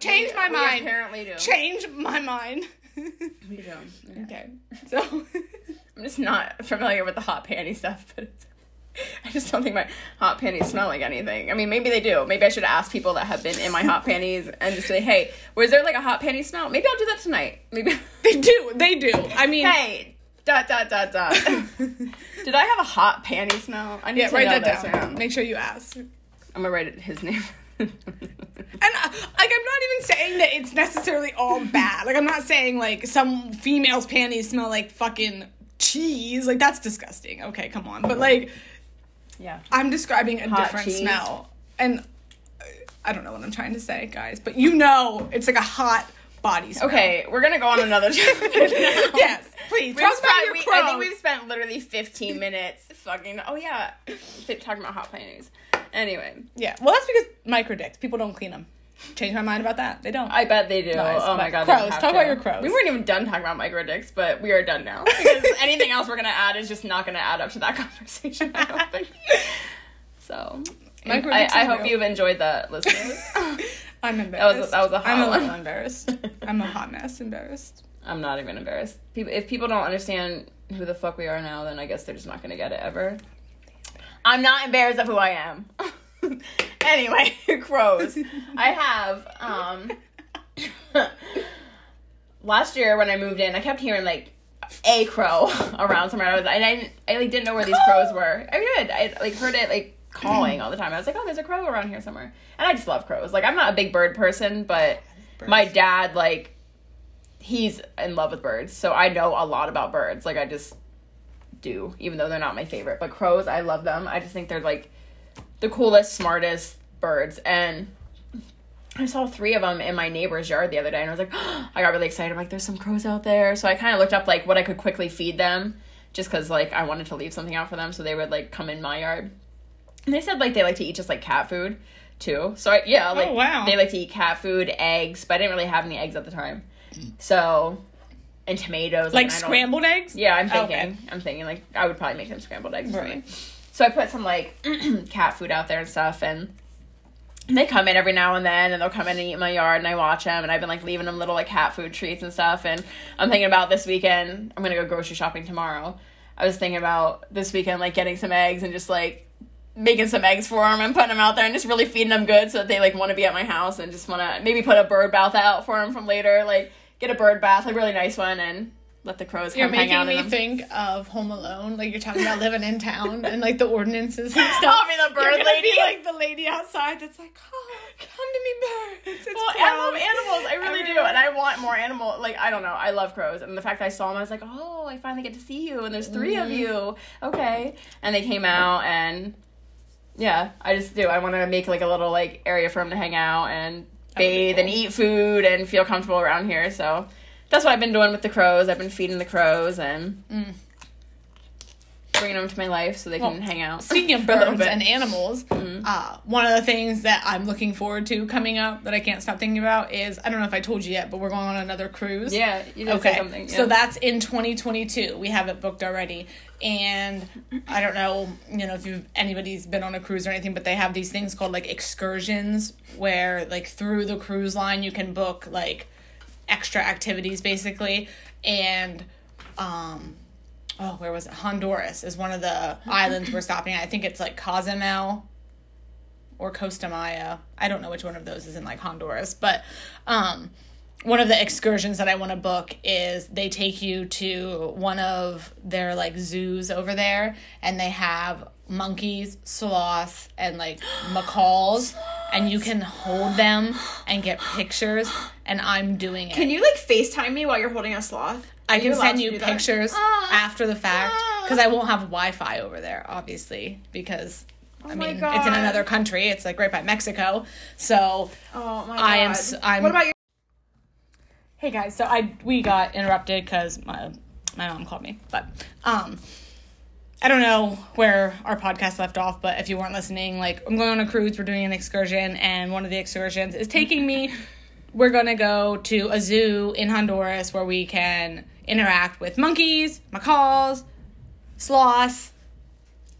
Change we- my we mind. apparently do. Change my mind. We do. Okay. okay. So. I'm just not familiar with the hot panty stuff, but it's, I just don't think my hot panties smell like anything. I mean, maybe they do. Maybe I should ask people that have been in my hot panties and just say, "Hey, was there like a hot panty smell?" Maybe I'll do that tonight. Maybe. They do. They do. I mean. hey, dot dot dot dot. Did I have a hot panty smell? I need Yeah, to write that down. man. Make sure you ask. I'm gonna write it, his name. And uh, like, I'm not even saying that it's necessarily all bad. Like, I'm not saying like some females' panties smell like fucking cheese. Like that's disgusting. Okay, come on. But like Yeah. I'm describing a Hot different cheese. smell. And uh, I don't know what I'm trying to say, guys, but you know it's like a hot body smell. Okay, we're gonna go on another now. yes, please. We've Talk about spent, we. I think we've spent literally 15 minutes fucking. Oh yeah, talking about hot panties. Anyway, Yeah, well, that's because micro dicks. People don't clean them. Change my mind about that. They don't. I bet they do. Oh my god, crows. Talk to. about your crows. We weren't even done talking about micro dicks, but we are done now because anything else we're gonna add is just not gonna add up to that conversation. I don't think. So, Micro I, I hope real. you've enjoyed that, listeners. I'm embarrassed. was a- that was a hot I'm a one. little embarrassed. I'm a hot mess. Embarrassed. I'm not even embarrassed. People, if people don't understand who the fuck we are now, then I guess they're just not gonna get it ever. I'm not embarrassed of who I am. anyway, crows. I have um last year when I moved in, I kept hearing like a crow around somewhere. I was and I didn't, I like didn't know where these crows were. I did. I like heard it like calling all the time. I was like, oh, there's a crow around here somewhere. And I just love crows. Like I'm not a big bird person, but my dad like he's in love with birds, so I know a lot about birds. Like I just do, even though they're not my favorite. But crows, I love them. I just think they're like the coolest, smartest birds. And I saw three of them in my neighbor's yard the other day, and I was like, I got really excited. I'm like, there's some crows out there. So I kind of looked up like what I could quickly feed them, just because like I wanted to leave something out for them, so they would like come in my yard. And they said like they like to eat just like cat food too. So I, yeah, oh, like wow. they like to eat cat food, eggs, but I didn't really have any eggs at the time. So and tomatoes, Like and scrambled eggs? yeah, I'm thinking. Okay. I'm thinking like I would probably make them scrambled eggs. Right. So I put some like cat food out there and stuff, and they come in every now and then, and they'll come in and eat in my yard, and I watch them, and I've been like leaving them little like cat food treats and stuff. And I'm thinking about this weekend. I'm gonna go grocery shopping tomorrow. I was thinking about this weekend like getting some eggs and just like making some eggs for them and putting them out there and just really feeding them good so that they like want to be at my house and just want to maybe put a bird bath out for them from later like get a bird bath like really nice one and let the crows You're come hang out making me think of Home Alone. Like you're talking about living in town and like the ordinances and stuff. I'll be the bird lady. Be like the lady outside that's like, oh, come to me, birds. It's Well, I love animals. I really do, and I want more animal. Like I don't know, I love crows, and the fact that I saw them, I was like, oh, I finally get to see you, and there's 3 of mm-hmm. you. Okay, and they came out, and yeah, I just do. I want to make like a little like area for them to hang out and bathe and eat food and feel comfortable around here. So that's what I've been doing with the crows. I've been feeding the crows and Mm. bringing them to my life so they can hang out. Speaking of for a little birds and animals, Mm-hmm. uh, one of the things that I'm looking forward to coming up that I can't stop thinking about is I don't know if I told you yet, but we're going on another cruise. Yeah, you did say Okay. something. So that's in 2022. We have it booked already. And I don't know, you know, if you've anybody's been on a cruise or anything, but they have these things called like excursions where like through the cruise line you can book like extra activities basically. And um oh, where was it? Honduras is one of the islands we're stopping at. I think it's like Cozumel or Costa Maya. I don't know which one of those is in like Honduras, but um one of the excursions that I want to book is they take you to one of their like zoos over there and they have monkeys, sloths, and like macaws and you can hold them and get pictures and I'm doing it. Can you like FaceTime me while you're holding a sloth? I Are can allowed send you that? pictures Ah. after the fact because I won't have Wi-Fi over there, obviously, because I Oh my mean it's in another country. It's like right by Mexico, so Oh my god. I am I'm- what about your Hey guys, so I we got interrupted because my my mom called me, but um, I don't know where our podcast left off, but if you weren't listening, like I'm going on a cruise, we're doing an excursion, and one of the excursions is taking me. We're gonna go to a zoo in Honduras where we can interact with monkeys, macaws, sloths,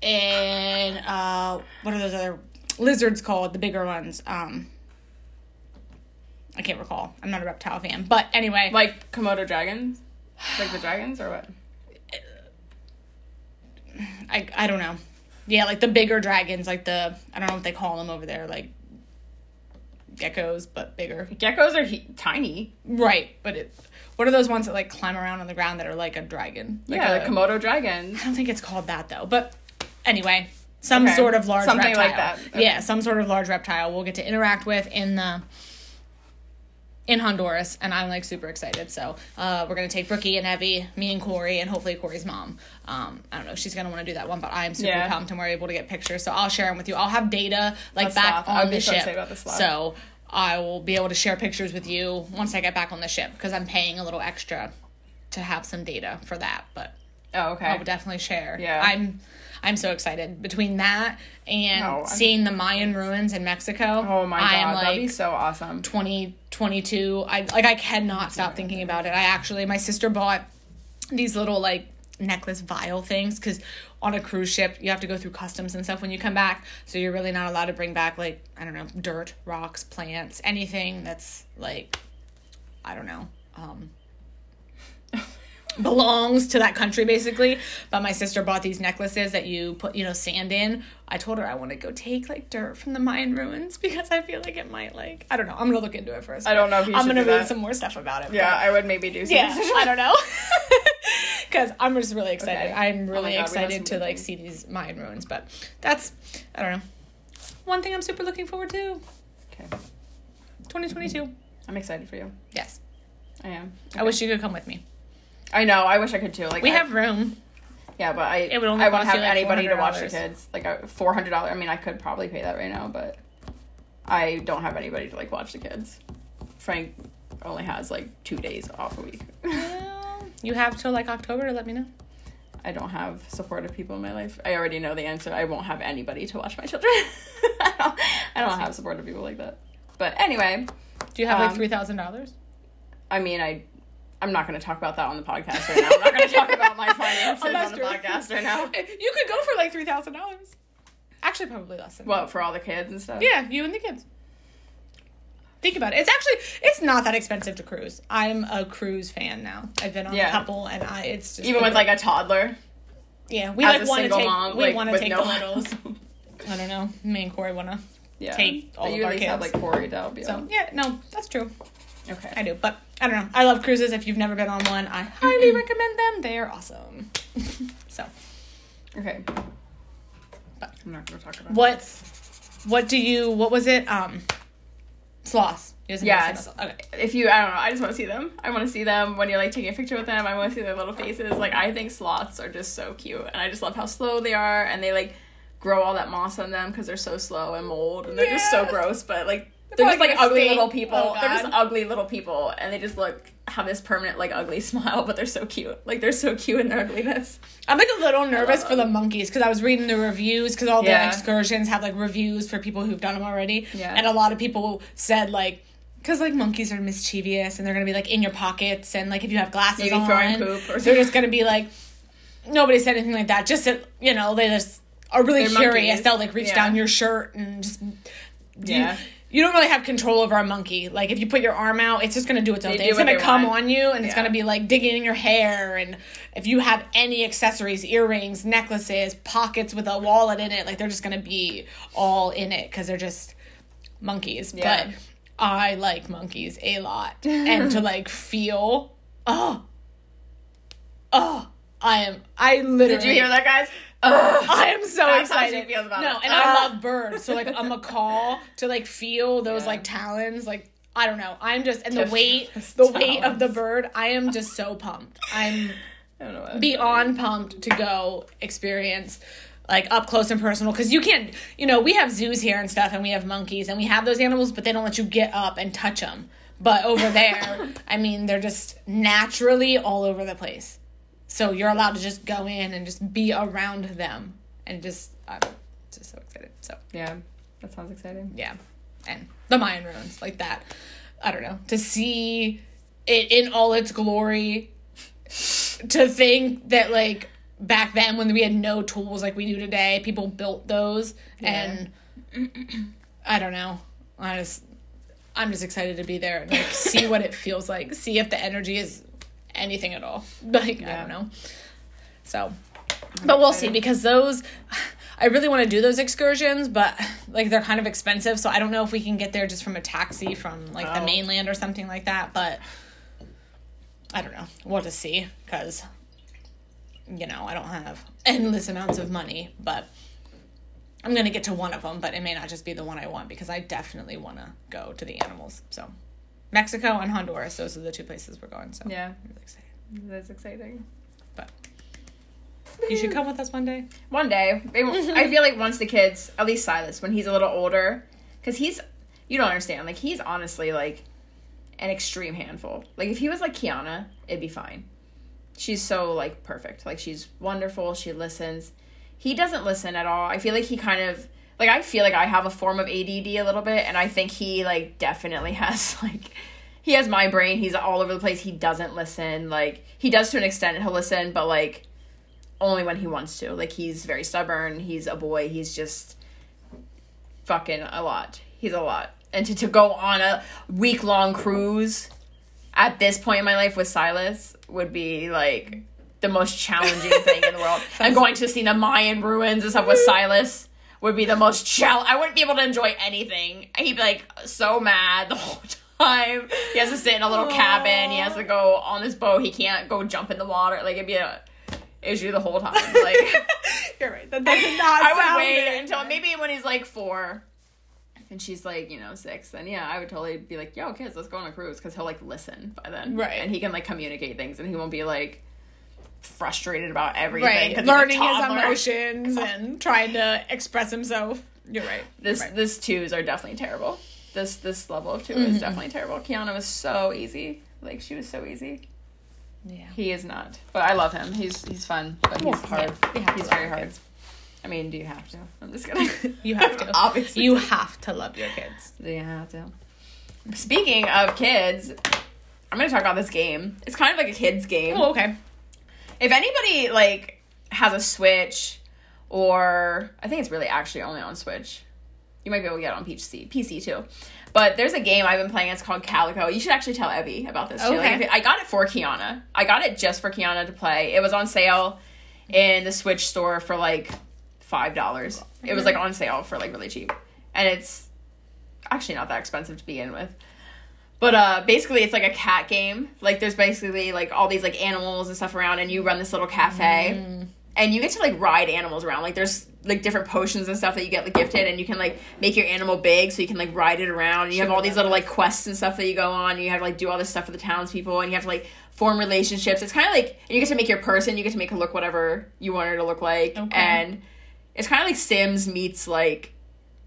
and uh, what are those other lizards called? The bigger ones. Um, I can't recall. I'm not a reptile fan, but anyway, like Komodo dragons? Like the dragons or what? I I don't know. Yeah, like the bigger dragons, like the I don't know what they call them over there, like geckos, but bigger. Geckos are he- tiny. Right, but it. What are those ones that like climb around on the ground that are like a dragon? Like yeah, a, like Komodo dragons. I don't think it's called that though. But anyway, some Okay. sort of large Something reptile. like that. Okay. Yeah, some sort of large reptile we'll get to interact with in the in Honduras, and I'm like super excited. So uh, we're gonna take Brookie and Evie, me and Corey, and hopefully Corey's mom. Um, I don't know, she's gonna want to do that one, but I'm super Yeah. pumped, and we're able to get pictures. So I'll share them with you. I'll have data like back sloth. I would on the ship. So I will be able to share pictures with you once I get back on the ship because I'm paying a little extra to have some data for that. But Oh, okay. I would definitely share. Yeah. I'm I'm so excited. Between that and I'm- seeing the Mayan ruins in Mexico. oh my god, I am that'd be so awesome. 2022 i like i cannot stop thinking about it. I actually my sister bought these little like necklace vial things because on a cruise ship you have to go through customs and stuff when you come back. So you're really not allowed to bring back like i don't know dirt rocks plants anything that's like i don't know um belongs to that country basically. But my sister bought these necklaces that you put you know sand in. I told her i want to go take like dirt from the mayan ruins because i feel like it might like i don't know. I'm gonna look into it first I don't know if you i'm gonna read that. some more stuff about it Yeah, I would maybe do some yeah i don't know. Because i'm just really excited. Okay. i'm Oh really God, excited to like see these mayan ruins but that's i don't know. One thing i'm super looking forward to. Okay. 2022 I'm excited for you. yes. I am. i wish you could come with me I know. I wish I could too. Like we I- have room Yeah, but I It would only I won't have like, anybody to watch the kids. Like four hundred dollars. I mean, I could probably pay that right now, but I don't have anybody to like watch the kids. Frank only has like two days off a week. Well, you have till like october to let me know I don't have supportive people in my life. I already know the answer. I won't have anybody to watch my children. I don't, I don't have supportive people like that. But anyway, do you have like Um, three thousand dollars I mean, I. I'm not going to talk about that on the podcast right now. I'm not going to talk about my finances Oh, on the true. podcast right now. You could go for like three thousand dollars. Actually, probably less than. What for all the kids and stuff? Yeah, you and the kids. Think about it. It's actually it's not that expensive to cruise. I'm a cruise fan now. I've been on Yeah. a couple, and I it's just Even with like a toddler. yeah, we as like want to take mom, we like, want to take no the littles. I don't know. Me and Corey want to. yeah. take all but of you our least have kids. like Corey that would be So yeah, no, that's true. Okay. I do, but I don't know. I love cruises. If you've never been on one, I highly recommend them. They are awesome. so Okay. But- I'm not gonna talk about what this. what do you what was it um sloths Yeah, never seen those? okay If you, I don't know, I just want to see them. I want to see them when you're like taking a picture with them. I want to see their little faces. Like I think sloths are just so cute, and I just love how slow they are, and they like grow all that moss on them because they're so slow and mold, and they're just so gross. But like they're just like ugly little oh, people. Oh, they're just ugly little people, and they just look have this permanent like ugly smile, but they're so cute. Like they're so cute in their ugliness. I'm like a little nervous for the monkeys because I was reading the reviews because all the Yeah. excursions have like reviews for people who've done them already. Yeah. And a lot of people said like, because like monkeys are mischievous and they're gonna be like in your pockets and like if you have glasses Maybe on, throwing poop or they're just gonna be like. Nobody said anything like that. Just that you know they just are really They're curious. monkeys. They'll like reach Yeah. down your shirt and just. Yeah. You, you don't really have control over a monkey. Like if you put your arm out, it's just gonna do its own They thing. It's gonna come want. on you and it's gonna be like digging in your hair. And if you have any accessories, earrings, necklaces, pockets with a wallet in it, like they're just gonna be all in it because they're just monkeys. Yeah. But I like monkeys a lot, and to like feel, oh, oh, I am. I literally. Did you hear that, guys? Ugh. I am so That's excited. no, it. and Ah. I love birds. So like a macaw to like feel those Yeah. like talons, like I don't know. I'm just and To the weight, the weight of the bird. I am just so pumped. I'm I don't know. What beyond pumped to go experience like up close and personal because you can't you know we have zoos here and stuff and we have monkeys and we have those animals but they don't let you get up and touch them but over there i mean they're just naturally all over the place so you're allowed to just go in and just be around them. And just i'm just so excited. So Yeah, that sounds exciting. yeah. And the mayan ruins like that. I don't know. To see it in all its glory to think that like back then when we had no tools like we do today people built those. And i don't know. I just i'm just excited to be there and like see what it feels like. See if the energy is anything at all like i don't know so but we'll see because those I really want to do those excursions, but like they're kind of expensive, so I don't know if we can get there just from a taxi from like the Oh. mainland or something like that, but I don't know. We'll just see cuz you know, I don't have endless amounts of money, but I'm going to get to one of them, but it may not just be the one I want because I definitely want to go to the animals. So, Mexico and Honduras. Those are the two places we're going. So Yeah, I'm really excited. that's exciting. But you should come with us one day. One day, I feel like once the kids, at least Silas, when he's a little older, because he's, you don't understand, like he's honestly like an extreme handful. Like if he was like Kiana, it'd be fine. She's so like perfect. Like she's wonderful. She listens. He doesn't listen at all. I feel like he kind of like I feel like I have a form of ADD a little bit, and I think he like definitely has like he has my brain. He's all over the place. He doesn't listen. Like he does to an extent. He'll listen, but like only when he wants to. Like he's very stubborn. He's a boy. He's just fucking a lot. He's a lot. And to, to go on a week long cruise at this point in my life with Silas would be like the most challenging thing in the world. And going to see the Mayan ruins and stuff with Silas would be the most chal I wouldn't be able to enjoy anything. He'd be like so mad the whole time. He has to sit in a little cabin. He has to go on this boat. He can't go jump in the water. Like it'd be a issue the whole time. Like You're right. That does not. I would wait until maybe when he's like four, and she's like you know six. Then yeah, I would totally be like, "Yo, kids, let's go on a cruise," because he'll like listen by then, Right. And he can like communicate things, and he won't be like frustrated about everything. right 'cause he's a learning his emotions and trying to express himself. You're right. This Right. this twos are definitely terrible. This this level of 2 Mm-hmm. is definitely terrible. Kiana was so easy. Like she was so easy. yeah. He is not. But I love him. He's he's fun, but he's Well, hard. yeah, we have to he's very hard. kids. I mean, do you have to? I'm just kidding. You have to. Obviously. You have to love your kids. Do you have to? Speaking of kids, I'm gonna talk about this game. It's kind of like a kids game. Oh, okay. If anybody like has a Switch, or I think it's really actually only on Switch. You might be able to get it on PC, PC too. But there's a game I've been playing. It's called Calico. You should actually tell Evie about this. Too. Like, Okay. if- I got it for Kiana. I got it just for Kiana to play. It was on sale in the Switch store for like five dollars. It was like on sale for like really cheap, and it's actually not that expensive to begin with. But uh, basically, it's like a cat game. Like there's basically like all these like animals and stuff around, and you run this little cafe, and you get to like ride animals around. Like there's like different potions and stuff that you get like gifted, and you can like make your animal big, so you can like ride it around. And you have all these little like quests and stuff that you go on. And you have to like do all this stuff for the townspeople, and you have to like form relationships. It's kind of like and you get to make your person. You get to make her look whatever you want her to look like, Okay. and it's kind of like Sims meets like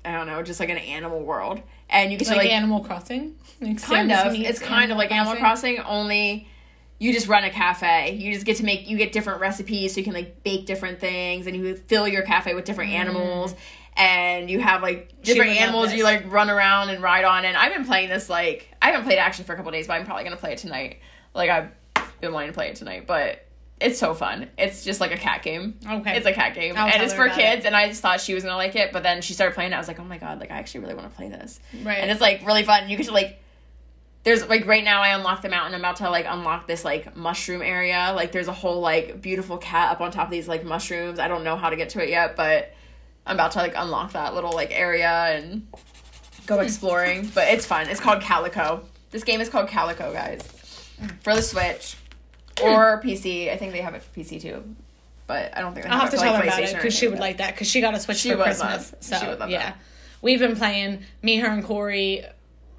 I don't know, just like an animal world. And you get Like, to like Animal Crossing. Like kind of. It's kind of like animal crossing? Only you just run a cafe. You just get to make you get different recipes so you can like bake different things and you fill your cafe with different animals. And you have like different animals you like run around and ride on. And i've been playing this like i haven't played actually for a couple days but i'm probably gonna play it tonight. Like i've been wanting to play it tonight but it's so fun it's just like a cat game Okay. it's a cat game I'll and it's for kids it. and i just thought she was gonna like it but then she started playing it i was like oh my god like i actually really want to play this Right. and it's like really fun. You get to like there's like right now I unlocked the mountain. I'm about to like unlock this like mushroom area. Like there's a whole like beautiful cat up on top of these like mushrooms. I don't know how to get to it yet, but I'm about to like unlock that little like area and go exploring. But it's fun. It's called Calico. This game is called Calico, guys. For the Switch or hmm. PC. I think they have it for PC too. But I don't think they I'll have to tell like, her about it because she would like that because she got a Switch She for Christmas. love- So she would love yeah, that. we've been playing. Me, her, and Corey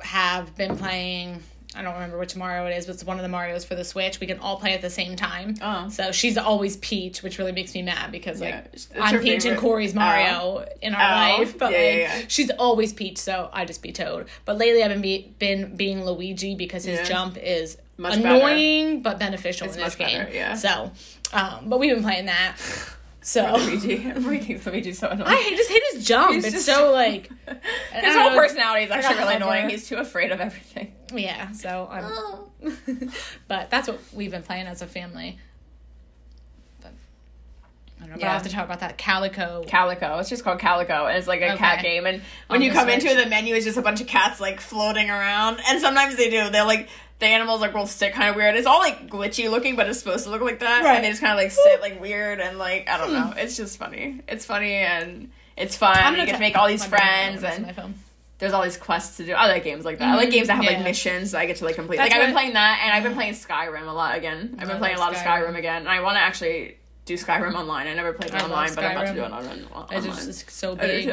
have been playing. I don't remember which Mario it is, but it's one of the Mario's for the Switch. We can all play at the same time. Oh. So she's always Peach, which really makes me mad because like. It's I'm Peach and. Corey's Mario in our Oh. life, but Yeah, like yeah, she's always Peach, so I just be Toad. But lately I've been be, been being Luigi because his jump is Much better. annoying but beneficial It's in this game. better, yeah. So, um, but we've been playing that. So Luigi. Everybody thinks Luigi's so annoying. I just hate his jump. He's it's just- so like His whole know, personality is actually really annoying. He's too afraid of everything. yeah. So I'm, oh. but that's what we've been playing as a family. But I don't know. But I'll have to talk about that calico. Calico. It's just called Calico, and it's like a cat game. And when On you come into Switch. it, the menu is just a bunch of cats like floating around. And sometimes they do. They're like the animals like will sit kind of weird. It's all like glitchy looking, but it's supposed to look like that. Right. Hmm. And they just kind of like sit like weird and like I don't know. It's just funny. It's funny and it's fun. I'm gonna get to make all these friends and there's all these quests to do. I like games like that. I like games that have like Mm-hmm. missions that I get to like complete. That's like I've been playing that, and I've been playing Skyrim a lot again. I've been playing a lot of Skyrim. Skyrim again, and I want to actually do Skyrim online. I never played it online, but I'm about to do it Skyrim. on, on, It's just it's so do big.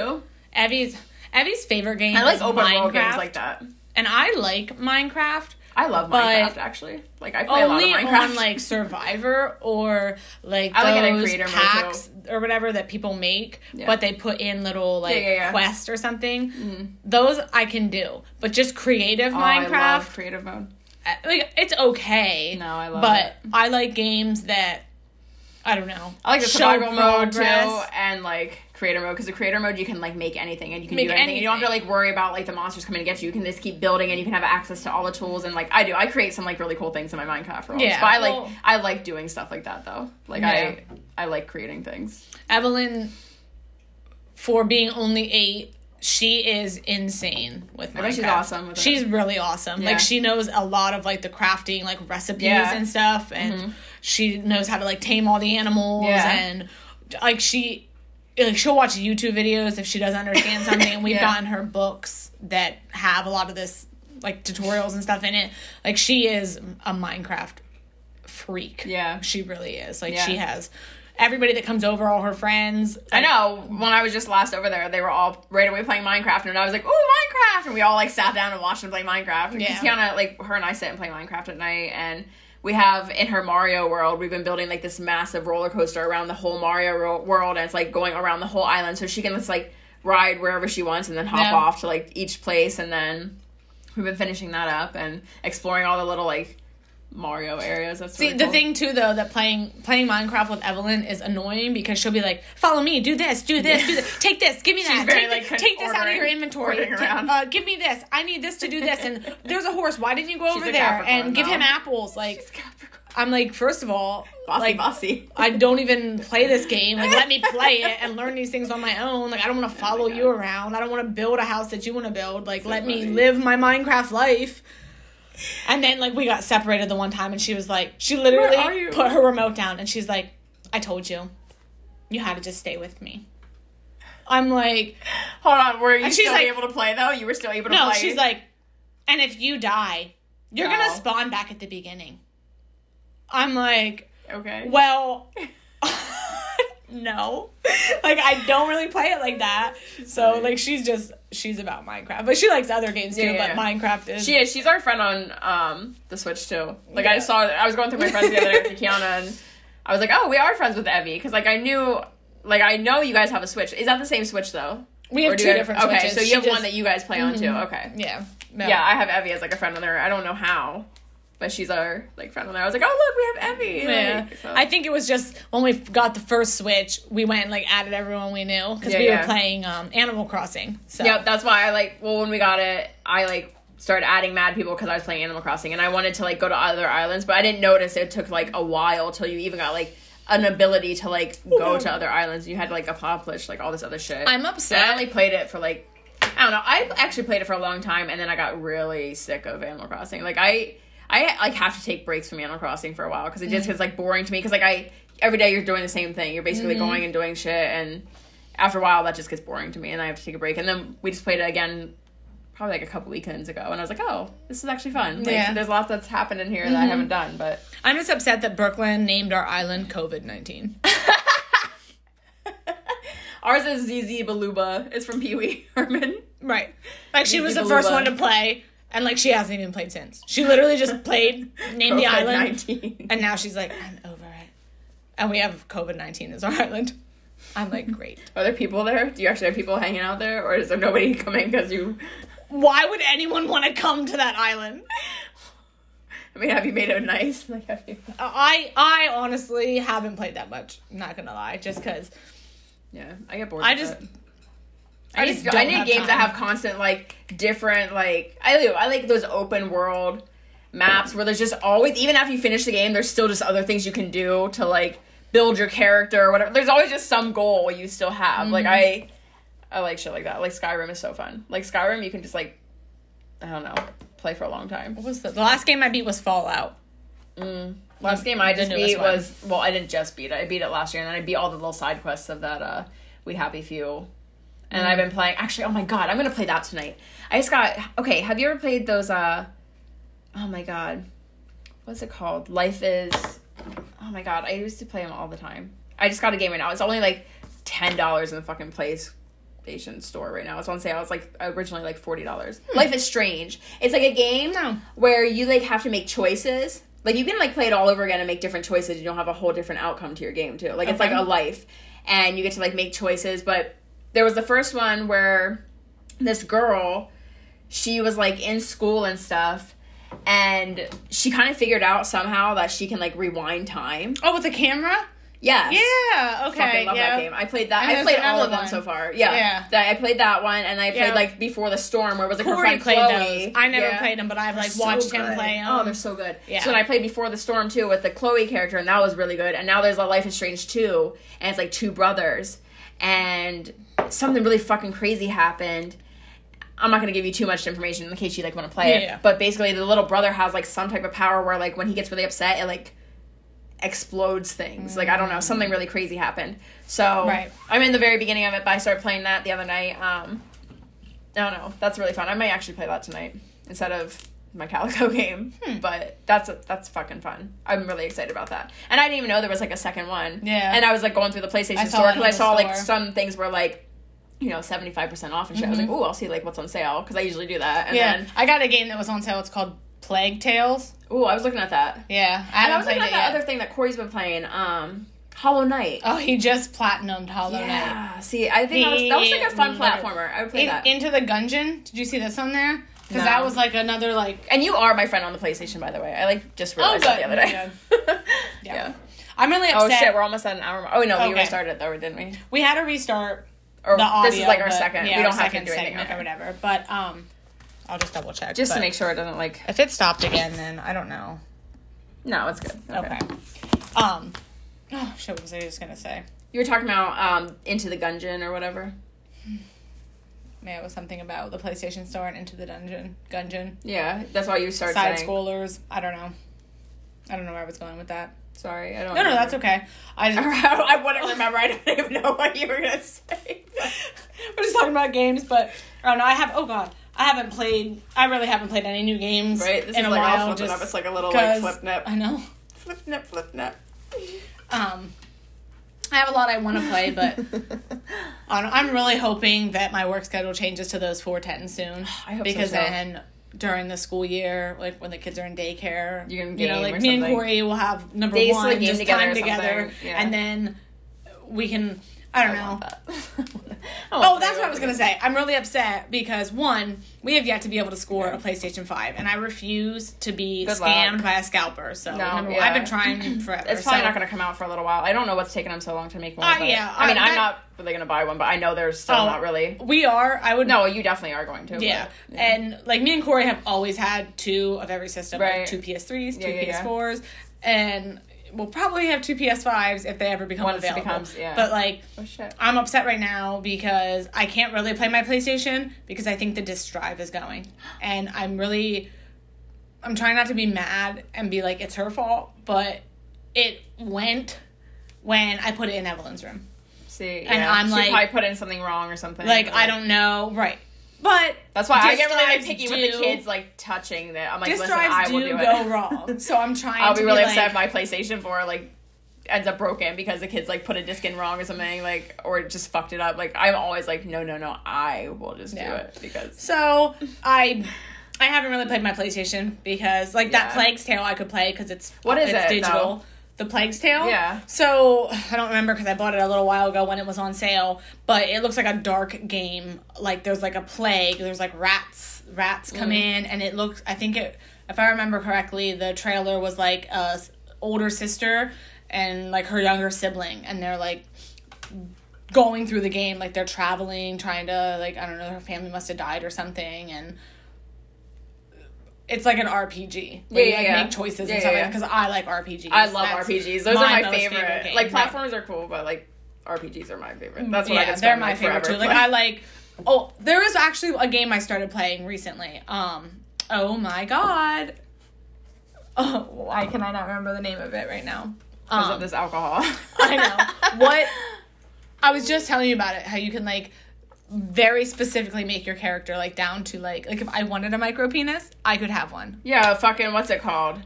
Evie's Evie's favorite game. I like open Minecraft. world games like that. and I like Minecraft. I love But Minecraft actually. Like I play a lot of Only Minecraft. on like Survivor or like I like those creator mode, packs or whatever that people make, Yeah. but they put in little like Yeah, yeah, yeah. quest or something. Those I can do, but just creative Oh, I love Minecraft, creative mode. uh, like it's okay. No, I love it. but it. I like games that I don't know. I like the survival mode too, and like creator mode because the creator mode you can like make anything and you can Make do anything. You don't have to like worry about like the monsters coming to get you. You can just keep building and you can have access to all the tools and like I do. I create some like really cool things in my Minecraft world. Yeah, but I like well- I like doing stuff like that though. Like Yeah. I I like creating things. Evelyn, for being only eight, she is insane with Minecraft. She's awesome with. She's really awesome. Yeah. Like she knows a lot of like the crafting, like recipes Yeah. Mm-hmm. and stuff, and she knows how to like tame all the animals Yeah. and like she. Like she'll watch YouTube videos if she doesn't understand something, and we've Yeah. gotten her books that have a lot of this, like tutorials and stuff in it. Like she is a Minecraft freak. Yeah. she really is. Like Yeah. she has everybody that comes over, all her friends. I know. When I was just last over there, they were all right away playing Minecraft, and I was like, "Oh, Minecraft!" And we all like sat down and watched them play Minecraft. And Yeah. Tiana, like her and I sit and play Minecraft at night, and we have in her Mario world, we've been building like this massive roller coaster around the whole Mario ro- world, and it's like going around the whole island, so she can just like ride wherever she wants, and then hop Yeah. off to like each place, and then we've been finishing that up and exploring all the little like Mario areas. That's See, really the cool. thing too, though, that playing playing Minecraft with Evelyn is annoying because she'll be like, "Follow me, do this, do this, Yeah. do this, take this, give me that, very, take, like, thi- take this out of your inventory, Ta- uh, give me this, I need this to do this, and there's a horse. Why didn't you go over there and give him apples? Like, I'm like, first of all, bossy, like, bossy. I don't even play this game. Like, let me play it and learn these things on my own. Like, I don't want to follow you around. I don't want to build a house that you want to build. Like, let me live my Minecraft life. And then, like, we got separated the one time, and she was like, she literally put her remote down, and she's like, I told you. You had to just stay with me. I'm like, Hold on, were you she's still like- able to play though? You were still able to no, play. she's like, and if you die, you're No. gonna spawn back at the beginning. I'm like, okay. well, no. Like I don't really play it like that. So like she's just she's about Minecraft. But she likes other games too, Yeah, yeah. but Minecraft is She is. She's our friend on um the Switch too. Like I Yeah. saw, I was going through my friends the other day with Kiana, and I was like, oh, we are friends with Evie because like I knew, like I know you guys have a Switch. Is that the same Switch though? we have Or do two you different Okay, Switches. so you She have just- one that you guys play on too. Okay. Yeah. No. Yeah, I have Evie as like a friend on there. I don't know how, but she's our like friend on there. I was like, oh look, we have Evie. Yeah. Like, so- I think it was just when we got the first Switch, we went and like added everyone we knew because Yeah, we yeah. were playing um, Animal Crossing. So Yep, that's why I like. Well, when we got it, I like started adding mad people because I was playing Animal Crossing, and I wanted to like go to other islands, but I didn't notice it took like a while till you even got like an ability to like go to other islands. You had to like accomplish like all this other shit. I'm So I only played it for like I don't know. I actually played it for a long time, and then I got really sick of Animal Crossing. Like I, I like have to take breaks from Animal Crossing for a while because it just mm-hmm. gets like boring to me. Because like I, every day you're doing the same thing. You're basically mm-hmm. going and doing shit, and after a while that just gets boring to me, and I have to take a break. And then we just played it again, probably like a couple weekends ago, and I was like, oh, this is actually fun. Like, Yeah. there's lots that's happened in here that I mm-hmm. haven't done, but I'm just upset that Brooklyn named our island COVID nineteen. ours is ZZ Baluba. It's from Pee Wee Herman. Right. Like she was the Easy first one to play, and like she hasn't even played since. She literally just played, named the island, COVID-19. and now she's like, I'm over it. And we have COVID nineteen as our island. I'm like, great. Are there people there? Do you actually have people hanging out there, or is there nobody coming because you? Why would anyone want to come to that island? I mean, have you made it nice? Like, have you? I I honestly haven't played that much. Not gonna lie, just because Yeah, I get bored. I just- it. I I just I need games that have constant like different like I do I like those open world maps where there's just always even after you finish the game there's still just other things you can do to like build your character or whatever. There's always just some goal you still have. Like Mm-hmm. I I like shit like that. Like Skyrim is so fun. Like Skyrim you can just like I don't know play for a long time. what was the, the last game I beat was Fallout. Last game I just beat one. was well, I didn't just beat it. I beat it last year, and then I beat all the little side quests of that uh We Happy Few. And. I've been playing. Actually, oh my god, I'm gonna play that tonight. I just got okay. Have you ever played those? uh Oh my god, what's it called? Life is. Oh my god, I used to play them all the time. I just got a game right now. It's only like ten dollars in the fucking PlayStation Store right now. It's on sale. It's like originally like forty dollars. Life is Strange. It's like a game No. where you like have to make choices. Like you can like play it all over again and make different choices. You don't have a whole different outcome to your game too. Like it's like a life, and you get to like make choices. But there was the first one where this girl, she was like in school and stuff, and she kind of figured out somehow that she can like rewind time. Oh, with the camera? Yes. Yeah. Okay. Fucking love yeah. that game. I played that. And I played all of them one. so far. Yeah. Yeah. That I played that one, and I played Yeah. like Before the Storm, where it was like her Corey friend played Chloe. those. I never Yeah. played them, but I've like So watched him play them. Oh, they're so good. Yeah. So then I played Before the Storm too with the Chloe character, and that was really good. And now there's a Life is Strange 2, and it's like two brothers, and something really fucking crazy happened. I'm not gonna give you too much information in case you like want to play Yeah, it. yeah. But basically, the little brother has like some type of power where like when he gets really upset, it like explodes things. Like I don't know, something really crazy happened. So Right. I'm in the very beginning of it, but I started playing that the other night. Um, I don't know. That's really fun. I might actually play that tonight instead of my Calico game. Hmm. But that's that's fucking fun. I'm really excited about that. And I didn't even know there was like a second one. Yeah. And I was like going through the PlayStation I store because I saw like some things were like, you know, seventy five percent off and shit. I was like, oh, I'll see like what's on sale because I usually do that. And Mm-hmm. yeah. then, I got a game that was on sale. It's called Plague Tales. oh, I was looking at that. Yeah. I And I was looking at that yet. other thing that Corey's been playing, um, Hollow Knight. Oh, he just platinumed Hollow Knight. yeah. See, I think that was, that was like a fun platformer. I would play In- that. Into the Gungeon. Did you see this on there? Because No. that was like another like. And you are my friend on the PlayStation, by the way. I like just realized Oh, that the other day. Yeah. yeah. I'm really Oh shit, we're almost at an hour. Oh no, we restarted though, didn't we? we had to restart Or audio. this is like our but- second. Yeah, we don't have to do anything. segment okay. or whatever. But um, I'll just double check. Just to make sure it doesn't like. If it stopped again, then I don't know. No, it's good. Okay. Um. Oh shit! What was I just gonna say? You were talking about um into the Gungeon or whatever. Yeah, it was something about the PlayStation Store and Into the Dungeon, Gungeon, Yeah, that's why you started side saying. scrollers. I don't know. I don't know where I was going with that. Sorry, I don't. No, no, that's okay. I just, I wouldn't remember. I don't even know what you were gonna say. We're just talking about games, but I don't know. I have. Oh god, I haven't played. I really haven't played any new games Right? This in is a like while. all flipping just up. It's like a little like flip nip. I know. Flip nip, flip nip. Um, I have a lot I want to play, but I'm really hoping that my work schedule changes to those four ten soon. I hope so, because too. then during the school year, like when the kids are in daycare, You can you know, like me and something. Corey will have number Days one game just together time or together. Yeah. and then we can. I don't know. want that. Oh, that's what I was gonna say. I'm really upset because one, we have yet to be able to score a PlayStation Five, and I refuse to be Good scammed luck. by a scalper. So No, number yeah. I've been trying forever. It's probably so- not going to come out for a little while. I don't know what's taking them so long to make one. Uh, yeah, I mean, uh, I'm that- not really going to buy one, but I know there's still Oh, not really. We are. I would. No, you definitely are going to. Yeah. but- and like me and Corey have always had two of every system, Right. like two PS3s, two Yeah, yeah, yeah. PS4s, and we'll probably have two PS5s if they ever become Once available. becomes- yeah. But like, Oh shit. I'm upset right now because I can't really play my PlayStation because I think the disk drive is going, and I'm really, I'm trying not to be mad and be like it's her fault, but it went when I put it in Evelyn's room. See, And yeah. I'm she like- probably put in something wrong or something. Like I don't know, right? But That's why I get really like picky with the kids like touching that. I'm like, listen, I will do do go wrong, so I'm trying. I'll be really like, upset if my PlayStation 4 like ends up broken because the kids like put a disc in wrong or something like or just fucked it up. Like I'm always like, no, no, no, I will just do it because So I, I haven't really played my PlayStation because like that Yeah. Plague's Tale I could play because it's What is it's it, digital. though? The Plague's Tale. Yeah. So I don't remember because I bought it a little while ago when it was on sale. But it looks like a dark game. Like there's like a plague. There's like rats. Rats come Mm. in, and it looks. I think it. If I remember correctly, the trailer was like a older sister and like her younger sibling, and they're like going through the game like they're traveling trying to like i don't know her family must have died or something and it's like an rpg where Yeah, you like yeah. make choices Yeah, and stuff yeah, because i like rpgs I love That's RPGs. Those are my favorite. game. Like Right. platforms are cool, but like RPGs are my favorite. That's what I yeah could they're my like, favorite too like i like oh there is actually a game i started playing recently um oh my god oh why can i not remember the name of it right now because Um, of this alcohol. I know. What I was just telling you about it, how you can like very specifically make your character like down to like like if I wanted a micro penis, I could have one. yeah, fucking what's it called?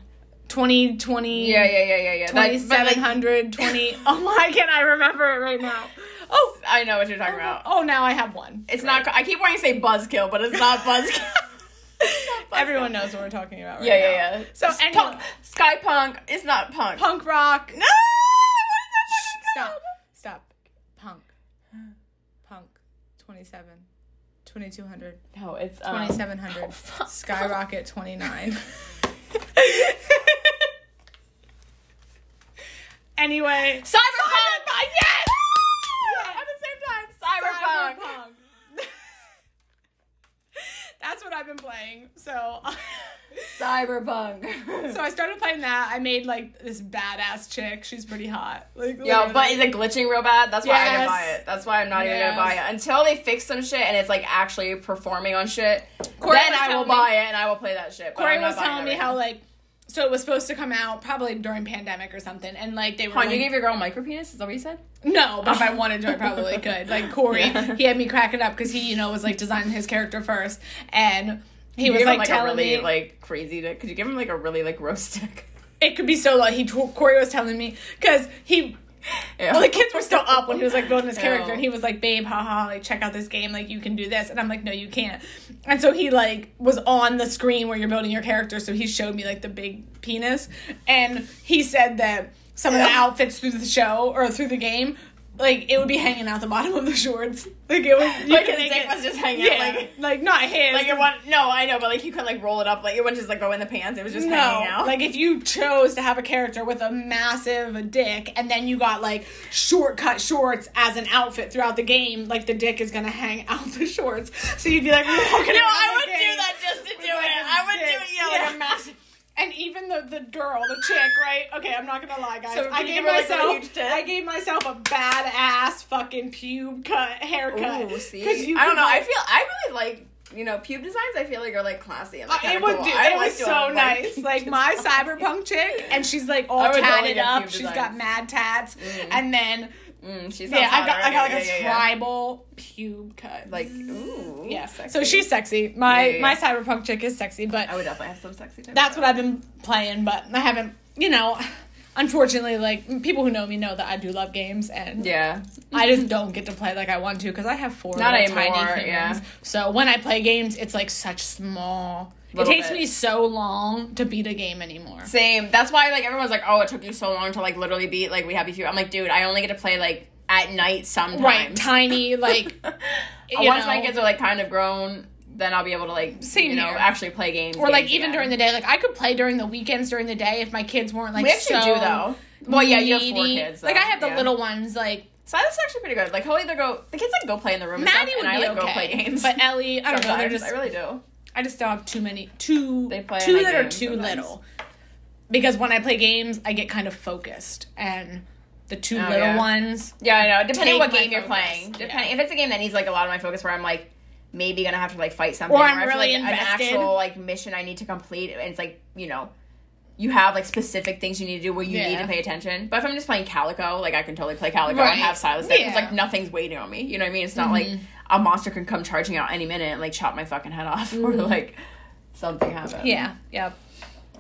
20 20 Yeah, yeah, yeah, yeah, yeah. That- but, like, 2700 20 Oh why can't I remember it right now? Oh, I know what you're talking about. oh, now I have one. It's not. I keep wanting to say buzzkill, but it's not buzzkill. Everyone knows what we're talking about. Right yeah, yeah, yeah. Yeah. So anyway- punk, sky punk. It's not punk. Punk rock. No. Stop. Stop. Punk. Punk. 27. 2200. No, it's um, 2700. oh. Skyrocket 29. anyway. Cyberpunk. Yes! At the same time, cyberpunk. Cyberpunk. That's what I've been playing. So Cyberpunk. so I started playing that. I made like this badass chick. She's pretty hot. Like Yeah, but is it glitching real bad? That's why I didn't buy it. That's why I'm not even gonna buy it until they fix some shit and it's like actually performing on shit. Corey then I will me- buy it and I will play that shit. Corey was telling me right how now. like so it was supposed to come out probably during pandemic or something, and like they were. Hon, you gave your girl micro penis? Is that what you said? No, but if I wanted to, I probably could. Like Corey, Yeah. he had me cracking up because he, you know, was like designing his character first, and he You was like, him, like telling a really me like crazy. To, could you give him like a really like roast stick? it could be so. Like he, Corey was telling me because he Yeah. well, the kids were still up when he was like building his character, Ew. and he was like, "Babe, haha, like check out this game, like you can do this," and I'm like, "No, you can't." And so he like was on the screen where you're building your character, so he showed me like the big penis, and he said that some of the outfits through the show or through the game. Like it would be hanging out the bottom of the shorts, like it was. You Like his dick it- was just hanging yeah, out, like- like not his, like it went. No, I know, but like you couldn't like roll it up. Like it wouldn't just like go in the pants. It was just no, hanging out. like if you chose to have a character with a massive dick and then you got like shortcut shorts as an outfit throughout the game, like the dick is gonna hang out the shorts. So you'd be like no, I would do that just to do like, it. a I would do it. Yeah, like Yeah. a massive. And even the the girl, the chick, right? Okay, I'm not gonna lie, guys. So I gave give her, like, a myself, huge? I gave myself a badass fucking pube cut haircut. Ooh, see, 'Cause you I don't could, know. I feel I really like you know pube designs. I feel like are like classy and like, Uh, it would cool. do. It like was doing, so like, nice. pube Like my cyberpunk chick, and she's like all I would totally tatted up. She's got mad tats, and then Mm, she's yeah, I got I got like a tribal pube cut. like ooh yeah, sexy. so she's sexy. My Yeah, yeah, my cyberpunk chick is sexy, but I would definitely have some sexy. That's what I've been playing. But I haven't, you know. Unfortunately, like people who know me know that I do love games, and Yeah, I just don't get to play like I want to because I have four Not anymore, tiny humans. yeah. So when I play games, it's like such small. It takes bit. me so long to beat a game anymore. same. That's why like everyone's like, oh, it took you so long to like literally beat like We Happy Few. I'm like, dude, I only get to play like at night sometimes. Right, tiny like you Once my kids are like kind of grown, then I'll be able to like Same you know here. actually play games. or like even again. during the day. Like I could play during the weekends during the day if my kids weren't like we actually so do though. Well, yeah, you have four kids. Like I have the yeah. little ones. Like So that's actually pretty good. Like he'll either go the kids like go play in the room Maddie and would stuff, and be I like okay, go play games. but Ellie, I don't know. They're just I really do. I just don't have too many too They play two that are too sometimes. little. Because when I play games, I get kind of focused, and the two Oh, little yeah. ones. Yeah, I know. Depending Take what game you're focus. playing. Yeah. Depending if it's a game that needs like a lot of my focus, where I'm like maybe gonna have to like fight something, Or I'm I feel really like an actual like mission I need to complete, and it's like you know. You have like specific things you need to do where you need to pay attention. But if I'm just playing Calico, like I can totally play Calico Right. and have Silas there because Yeah. Mm-hmm. like nothing's waiting on me. You know what I mean? It's not like a monster can come charging out any minute and like chop my fucking head off or like something happens. Mm-hmm. Yeah, yeah.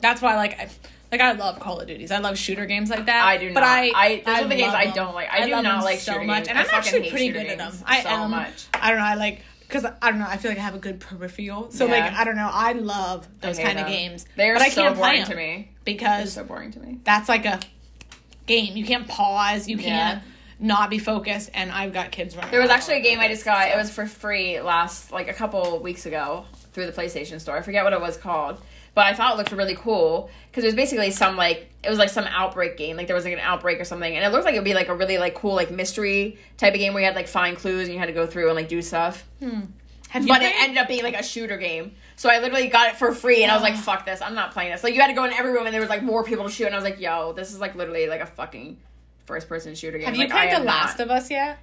That's why, like, I, like I love Call of Duties. I love shooter games like that. I do but not. I, I- those are the games I don't like. I do love not like so much, games. and I I'm actually pretty good at them. I so am. much. I don't know. I like because I don't know. I feel like I have a good peripheral. So like I don't know. I love those hate kind of games. They're but I so can't play boring them to me. because They're so boring to me. that's like a game. You can't pause. You Yeah. can't not be focused. And I've got kids running. There was actually a game I just got. It was for free last like a couple weeks ago through the PlayStation Store. I forget what it was called, but I thought it looked really cool because it was basically some like it was like some outbreak game. Like there was like an outbreak or something, and it looked like it would be like a really like cool like mystery type of game where you had like find clues and you had to go through and like do stuff. Hmm. You But it ended up being like a shooter game. So I literally got it for free and I was like, fuck this, I'm not playing this. Like you had to go in every room and there was like more people to shoot and I was like, yo, this is like literally like a fucking first person shooter game. Have you Like, played The Last not- of Us yet?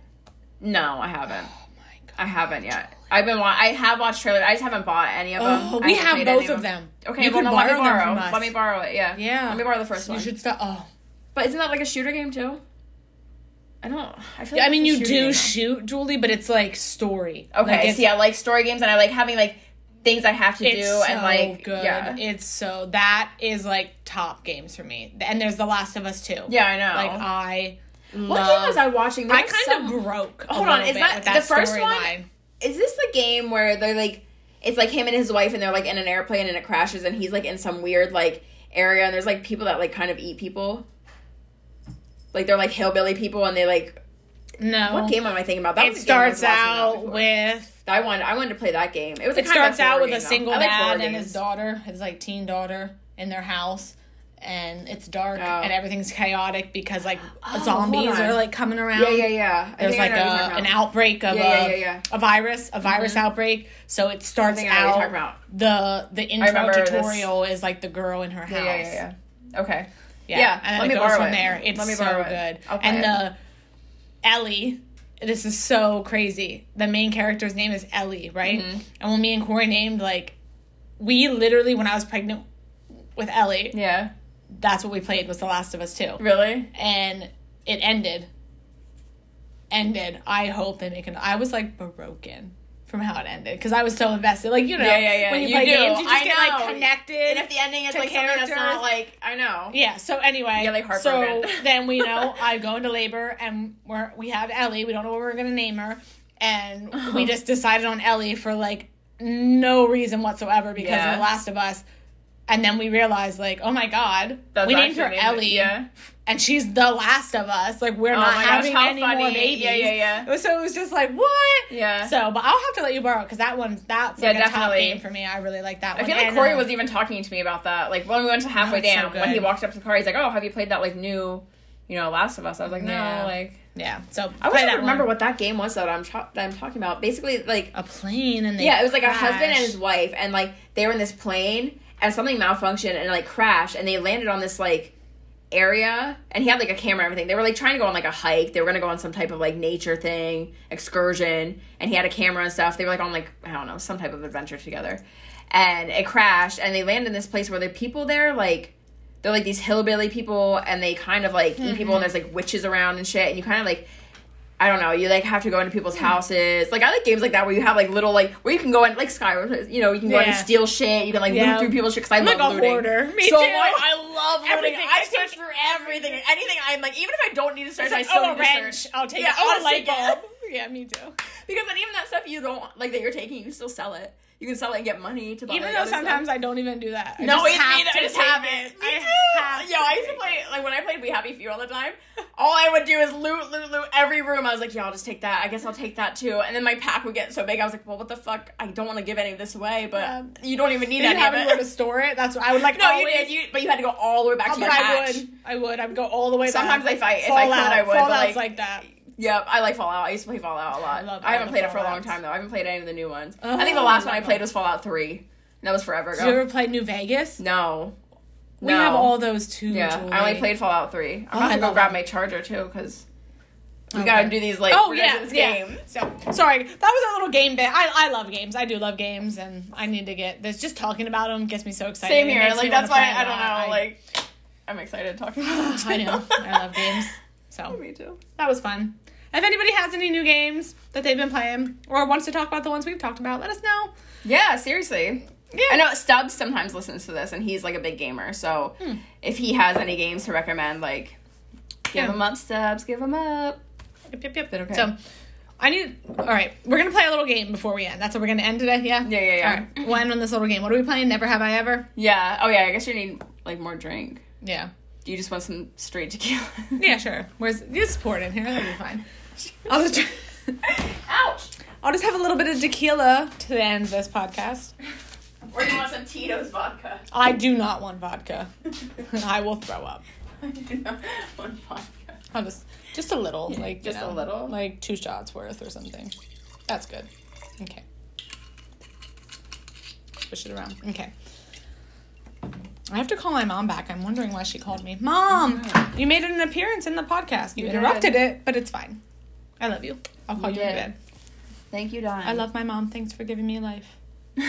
No, I haven't. Oh my god. I haven't yet. I've been wa- I have watched trailers. I just haven't bought any of them. Oh, we have both of them. Okay, You well, no, let me borrow them from us. Let me borrow it. Yeah. Yeah. Let me borrow the first You one. You should start. Oh. But isn't that like a shooter game too? I don't. I feel. I Like mean, it's a you do shoot, Julie, but it's like story. Okay, Like, yeah, I like story games, and I like having like things I have to do, so and like good. yeah, It's so that is like top games for me. And there's The Last of Us too. yeah, I know. Like I What love- game was I watching? There I kind of broke. Hold on, is that with the first one? storyline. Is this the game where they're like, it's like him and his wife, and they're like in an airplane and it crashes, and he's like in some weird like area, and there's like people that like kind of eat people. Like they're like hillbilly people, and they like. No. What game am I thinking about? That It was the game I was starts out with. I wanted. I wanted to play that game. It was. A It kind of starts out with a single like dad and his daughter, his like teen daughter, in their house, and it's dark Oh. and everything's chaotic because like Oh, zombies are like coming around. Yeah, yeah, yeah. I There's like know what you're a, an outbreak of Yeah, a, yeah, a virus, a virus outbreak. So it starts think I know what you're out. The the intro remember this. tutorial is like the girl in her house. Yeah, yeah. Okay. Yeah, Yeah, and let it me goes from it. there. It's Let me so it. good. Okay. And the Ellie, this is so crazy. The main character's name is Ellie, right? Mm-hmm. And when me and Corey named like, we literally when I was pregnant with Ellie, Yeah. That's what we played was The Last of Us Two, Really? and it ended. Ended. I hope they make an. I was like broken from how it ended because I was so invested. Like you know, Yeah, yeah, yeah. when you, You play do. games, you just I get know. like connected. And if the ending is like something that's not like I know. Yeah. So anyway, Yeah, like heartbroken. so then we know I go into labor and we're we have Ellie. We don't know what we're gonna name her, and we just decided on Ellie for like no reason whatsoever because Yeah. of The Last of Us. And then we realized, like, oh my god, That's we named her actually named it- Ellie, yeah. and she's the Last of Us. Like, we're Oh not gosh, having how any more babies. Yeah, yeah, yeah. So it was just like, what? Yeah. So, but I'll have to let you borrow because that one's that's Yeah, like a top definitely. game for me. I really like that I one. feel like And, Corey uh, was even talking to me about that. Like when we went to halfway it's so down, when he walked up to the car, he's like, "Oh, have you played that like new, you know, Last of Us?" I was like, "No." Yeah. Like yeah. So I wish I remember one. what that game was that I'm ta- that I'm talking about. Basically, like a plane and they yeah, it was like a husband and his wife, and like they were in this plane, and something malfunctioned and like crashed, and they landed on this like area, and he had like a camera and everything. They were like trying to go on like a hike. They were gonna go on some type of like nature thing, excursion, and he had a camera and stuff. They were like on like I don't know some type of adventure together, and it crashed, and they landed in this place where the people there like. They're like these hillbilly people, and they kind of like eat people, and mm-hmm. there's like witches around and shit, and you kind of like I don't know. You like have to go into people's houses. Like I like games like that where you have like little like where you can go in like Skyrim. You know, you can go in and steal shit. You can like Yeah. loot through people's shit. Because I I'm love like a looting. hoarder. Me so too. I love looting. Everything. I I search for everything. Anything I'm like, even if I don't need to search, like, I still oh, a need wrench. to search. I'll take Yeah, it. Oh, a light yeah. bulb. Yeah, me too. Because then even that stuff you don't like that you're taking, you still sell it. You can sell it and get money to buy. Even though other stuff. sometimes I don't even do that. I No, just it's have me. to I just have it. Me I have Yo, I used to play like when I played We Happy Few all the time. All I would do is loot, loot, loot every room. I was like, yeah, I'll just take that. I guess I'll take that too. And then my pack would get so big. I was like, well, what the fuck? I don't want to give any of this away, but Yeah. you don't even need you any have of anywhere to store it? That's what I would like. No, you always- did. You, but you had to go all the way back Oh, to but your I hatch. would. I would. I would go all the way Sometimes I- if I could. I would, but, Fallout's like- like that. Yep, I like Fallout. I used to play Fallout a lot. I love I haven't played it for a long time though. I haven't played any of the new ones. Oh, I think the oh, last I one I played was Fallout Three. And that was forever ago. Did you ever play New Vegas? no. We No. have all those too. Yeah. I only played Fallout Three. I'm Oh, to go grab my charger too because we Okay. gotta do these like Oh yeah, this yeah. game. So sorry, that was a little game bit. I, I love games. I do love games, and I need to get this. Just talking about them gets me so excited. Same here. Like that's why I don't know. I- like I'm excited talking about it. I know. I love games. So Me too. that was fun. If anybody has any new games that they've been playing or wants to talk about the ones we've talked about, let us know. Yeah, seriously. Yeah. I know Stubbs sometimes listens to this, and he's like a big gamer. So Hmm. if he has any games to recommend, like give Yeah. them up, Stubbs. Give them up. Yep, yep, yep. okay? So I need. All right, we're gonna play a little game before we end. That's what we're gonna end today. Yeah. Yeah, yeah, yeah. All right. We'll end on this little game. What are we playing? Never have I ever. Yeah. Oh yeah. I guess you need like more drink. Yeah. Do you just want some straight tequila? Yeah, sure. Where's just pour it in here? That'll be fine. I'll just. Ouch. I'll just have a little bit of tequila to end this podcast. Or do you want some Tito's vodka? I do not want vodka. I will throw up. I do not want vodka. I'll just just a little, Yeah, like you just a little? like two shots worth or something. That's good. Okay. Push it around. Okay. I have to call my mom back. I'm wondering why she called me. Mom, you made an appearance in the podcast. You You did. interrupted it, but it's fine. I love you. I'll call You you, in bed. Thank you, Don. I love my mom. Thanks for giving me life.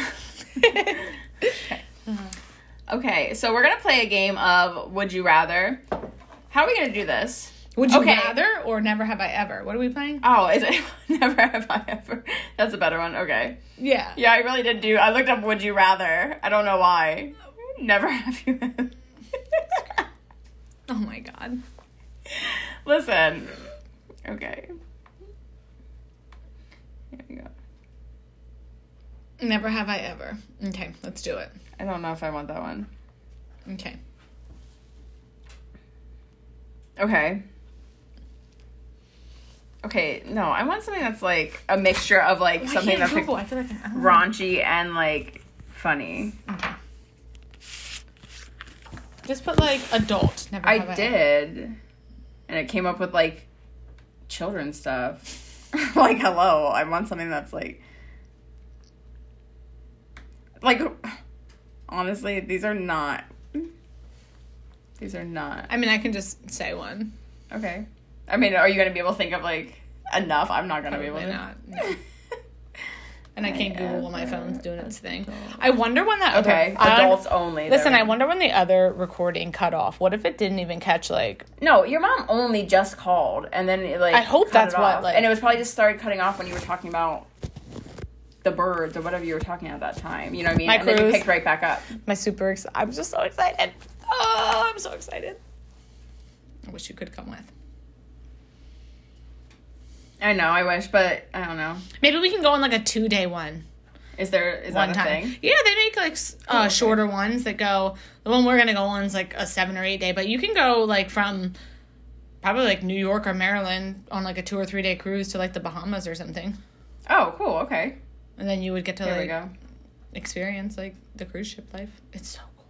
Uh-huh. Okay, so we're gonna play a game of Would You Rather. How are we gonna do this? Would you Okay. rather or never have I ever? What are we playing? Oh, is it never have I ever? That's a better one. Okay. Yeah. Yeah, I really did do. I looked up Would You Rather. I don't know why. Never have you. Ever. oh my god. Listen. Okay. Here we go. Never have I ever. Okay, let's do it. I don't know if I want that one. Okay. Okay. Okay, no, I want something that's like a mixture of like oh, something that's like raunchy and like funny. Okay. Just put like adult. Never have I I did. And it came up with like children stuff. like, hello, I want something that's like. Like, honestly, these are not. These are not. I mean, I can just say one. Okay. I mean, are you going to be able to think of like enough? I'm not going to be able to. not. No. And I can't I Google while my phone's doing its thing. I wonder when that Okay, other I- adults only. Listen, I wonder when the other recording cut off. What if it didn't even catch like? No, your mom only just called, and then it, like I hope that's what, like- and it was probably just started cutting off when you were talking about the birds or whatever you were talking at that time. You know what I mean? My and then you picked right back up. My super. Ex- I'm just so excited. Oh, I'm so excited. I wish you could come with. I know, I wish, but I don't know. Maybe we can go on like a two day one. Is there is one that time. thing? Yeah, they make like uh, Oh, okay. shorter ones that go. The one we're gonna go on is like a seven or eight day, but you can go like from probably like New York or Maryland on like a two or three day cruise to like the Bahamas or something, Oh, cool. Okay, and then you would get to there like experience like the cruise ship life. It's so cool.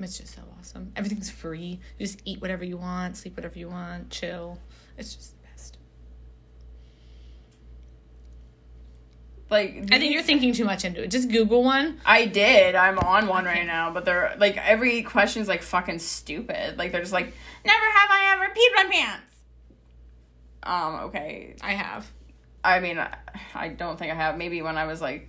It's just so awesome. Everything's free. You just eat whatever you want, sleep whatever you want, chill. It's just the best. Like I think you're thinking too much into it. Just Google one. I did. I'm on one right now, but they're like every question's like fucking stupid. Like they're just like, never have I ever peed my pants. Um. Okay. I have. I mean, I, don't think I have. Maybe when I was like,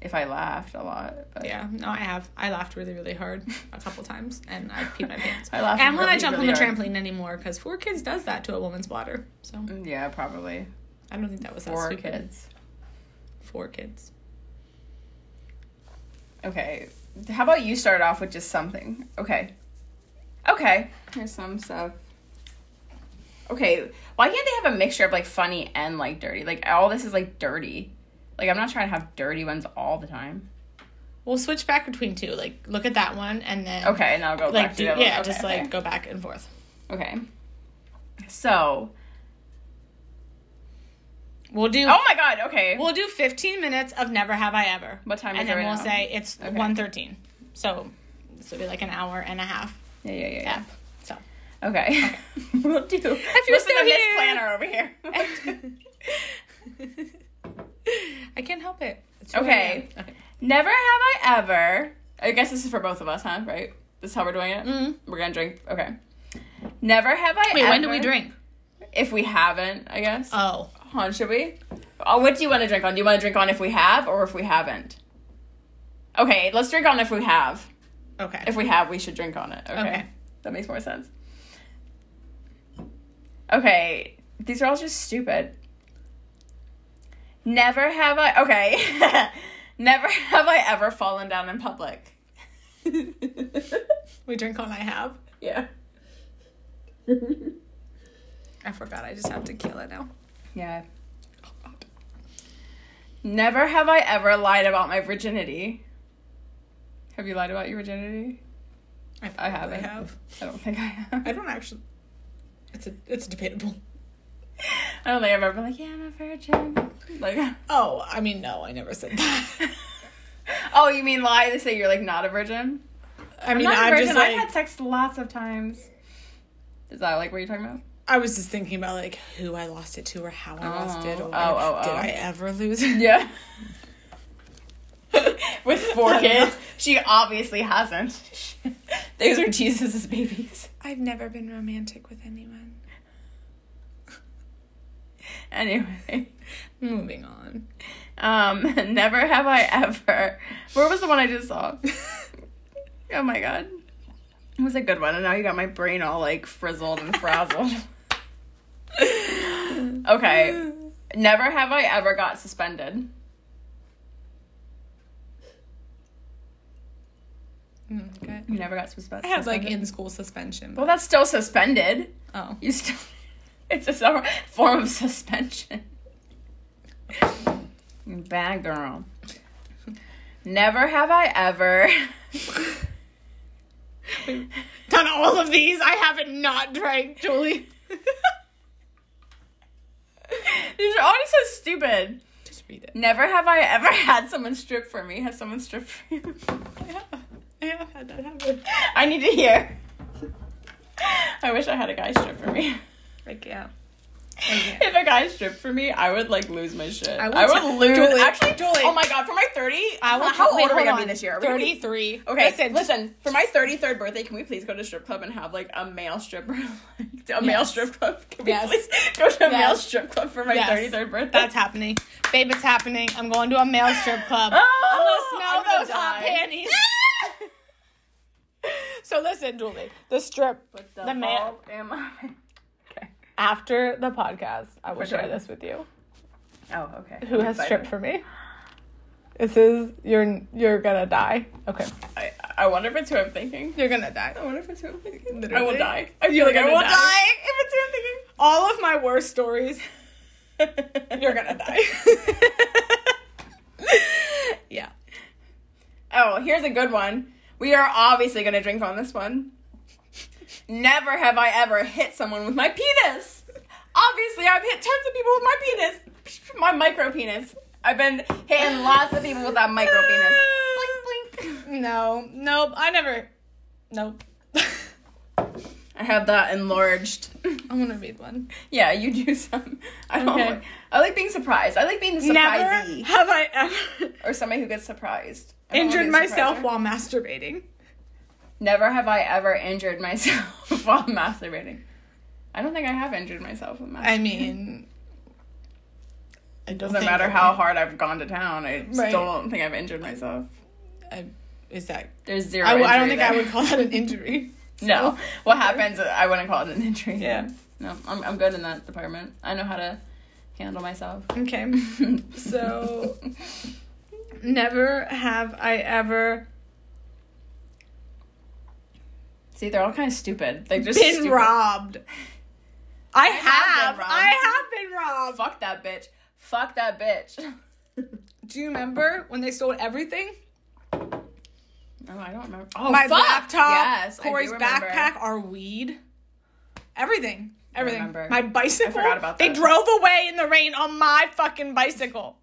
if I laughed a lot. But Yeah, no, I have. I laughed really, really hard a couple times, and I peed my pants. I laughed And when I jump really on the hard. trampoline anymore, because four kids does that to a woman's bladder. So mm, Yeah, probably I don't think that was that four stupid. kids. Four kids. Okay. How about you start off with just something? Okay. Okay. Here's some stuff. Okay. Why can't they have a mixture of like funny and like dirty? Like all this is like dirty. Like I'm not trying to have dirty ones all the time. We'll switch back between two. Like, look at that one, and then Okay, and I'll go like back do to the yeah, one. just Okay, like go back and forth. Okay. So. We'll do. Oh my god. Okay. We'll do 15 minutes of never have I ever. What time is and then right we'll now? say it's Okay. 1.13. So this will be like an hour and a half. yeah, yeah, yeah. Yeah. yeah. So Okay. we'll do. If you're Listen still to Miss here. Planner over here. I can't help it. It's Okay. who I am. Okay. Never have I ever. I guess this is for both of us, huh? Right? This is how we're doing it. Mhm. We're gonna drink. Okay. Never have I. Wait, ever, when do we drink? If we haven't, I guess. Oh. Huh, should we? Oh, what do you want to drink on? Do you want to drink on if we have or if we haven't? Okay, let's drink on if we have. Okay. If we have, we should drink on it. Okay. Okay. That makes more sense. Okay, these are all just stupid. Never have I. Okay. Never have I ever fallen down in public. we drink on I have. yeah. I forgot. I just have tequila now. Yeah. Oh, Never have I ever lied about my virginity. Have you lied about your virginity? I probably haven't. have. I don't think I have. I don't actually. It's a. It's debatable. I don't think I've ever been like, yeah, I'm a virgin. Like, Oh, I mean, no, I never said that. oh, you mean lie to say you're like not a virgin? I mean, not a I'm virgin. just like. I've had sex lots of times. Is that like what you're talking about? I was just thinking about like who I lost it to or how I lost it Oh, or oh, oh, did oh. I ever lose it? Yeah. With four kids, she obviously hasn't. Those are Jesus's babies. I've never been romantic with anyone. Anyway, Moving on. um, never have I ever. Where was the one I just saw? oh my god, it was a good one, and now you got my brain all like frizzled and frazzled. okay, never have I ever got suspended. Okay. You never got suspended. I had like in school suspension. Well, that's still suspended. oh. You still. It's a form of suspension. Bad girl. Never have I ever. Done all of these. I haven't not drank, Julie. These are always so stupid. Just read it. Never have I ever had someone strip for me. Has someone stripped for you? I have, I have had that happen. I need to hear. I wish I had a guy strip for me. Like, yeah. If a guy stripped for me, I would like lose my shit. I I would would, t- lose. Julie, Actually, Julie. oh my god, for my thirty, I will how wait, old are we gonna be this year? We gonna be- 33. Okay, Listen, listen, For my thirty third birthday, can we please go to strip club and have like a male stripper? like, a male Yes. strip club. Can we Yes. please go to a male strip club for my Yes. thirty third birthday? That's happening. Babe, it's happening. I'm going to a male strip club. Oh, I'm I'm gonna gonna smell those hot die. panties. so listen, Julie. The strip, What the, man. fuck am I? After the podcast, I will For share this with you. Oh, okay. Who I'm has excited. stripped for me? This is you're you're gonna die. Okay, I, I wonder if it's who I'm thinking. you're gonna die. I wonder if it's who I'm thinking. I will die. I feel You're like I will die. die. if it's who I'm thinking. All of my worst stories, you're gonna die. yeah. Oh, here's a good one. We are obviously to drink on this one. Never have I ever hit someone with my penis. Obviously, I've hit tons of people with my penis. My micro penis. I've been hitting lots of people with that micro penis. Blink, blink. No, nope. I never. Nope. I have that enlarged. I'm gonna read one. Yeah, you do some. I don't Okay. like, I like being surprised. I like being the Never have I ever Or somebody who gets surprised. I injured myself while masturbating. Never have I ever injured myself while masturbating. I don't think I have injured myself with masturbating. I mean, I don't doesn't matter I- how hard I've gone to town. I Right. still don't think I've injured myself. I, is that? There's zero. I don't injury think I would call that an injury. No, what happens? I wouldn't call it an injury. Yeah. No, I'm I'm good in that department. I know how to handle myself. Okay. So, never have I ever See, they're all kind of stupid. They're just been stupid. robbed. I, have have. been robbed. I have been robbed. Fuck that bitch. Fuck that bitch. Do you remember when they stole everything? No, I don't remember. Oh, My fuck! laptop, Yes, I do Corey's backpack, our weed, everything, everything. remember. My bicycle. forgot about that. They drove away in the rain on my fucking bicycle.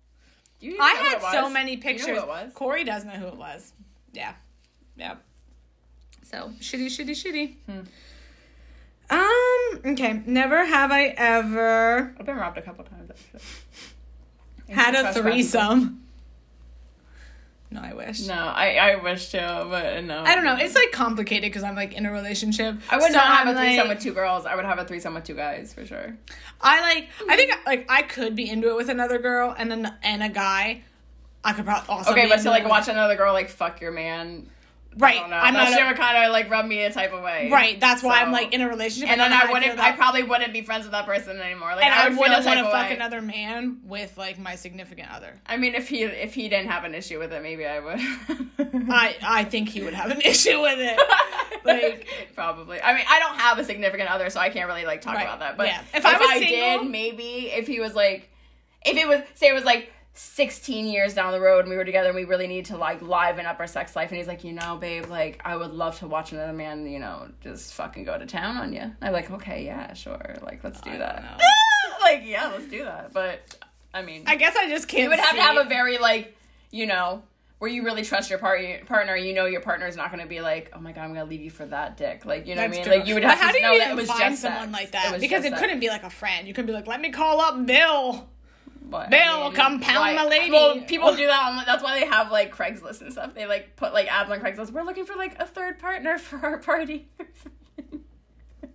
You I know who had it so was? many You know pictures. who it was? Corey does know who it was. Yeah, yeah. So shitty, shitty, shitty. Hmm. Um. Okay. Never have I ever I've been robbed a couple times. Actually. had a threesome. No, I wish. No, I I wish to, but no. I don't know. It's like complicated because I'm like in a relationship. I would So not have I'm, a threesome like- with two girls. I would have a threesome with two guys for sure. I like. I think like I could be into it with another girl and then and a guy. I could probably also Okay, but to like with- watch another girl like fuck your man. Right. I. I'm not a- would kind of like rub me a type of way. right. That's why I'm like in a relationship, And then I wouldn't. feel I probably wouldn't be friends with that person anymore. Like and I I would wouldn't feel want to fuck another man with like my significant other. I mean, if he if he didn't have an issue with it, maybe I would. I I think he would have an issue with it. Like- probably. I mean, I don't have a significant other, so I can't really like talk Right. about that. But Yeah. if, If I I, was single- did, maybe if he was like, if it was say it was like. 16 years down the road and we were together and we really need to like liven up our sex life and he's like you know babe like i would love to watch another man you know just fucking go to town on you i'm like okay yeah sure like let's do I that like yeah let's do that but i mean I guess I just can't. you would have see to have a very like you know where you really trust your part- partner you know your partner is not going to be like oh my god i'm going to leave you for that dick like you know That's what i true. mean like you would But have how to do you know that it was find just someone sex. like that? was because it sex. couldn't be like a friend. You could be like, "Let me call up Bill." But, Bill, come pound my lady. Well, people do that. On, that's why they have like Craigslist and stuff. They like put like ads on Craigslist. We're looking for like a third partner for our party.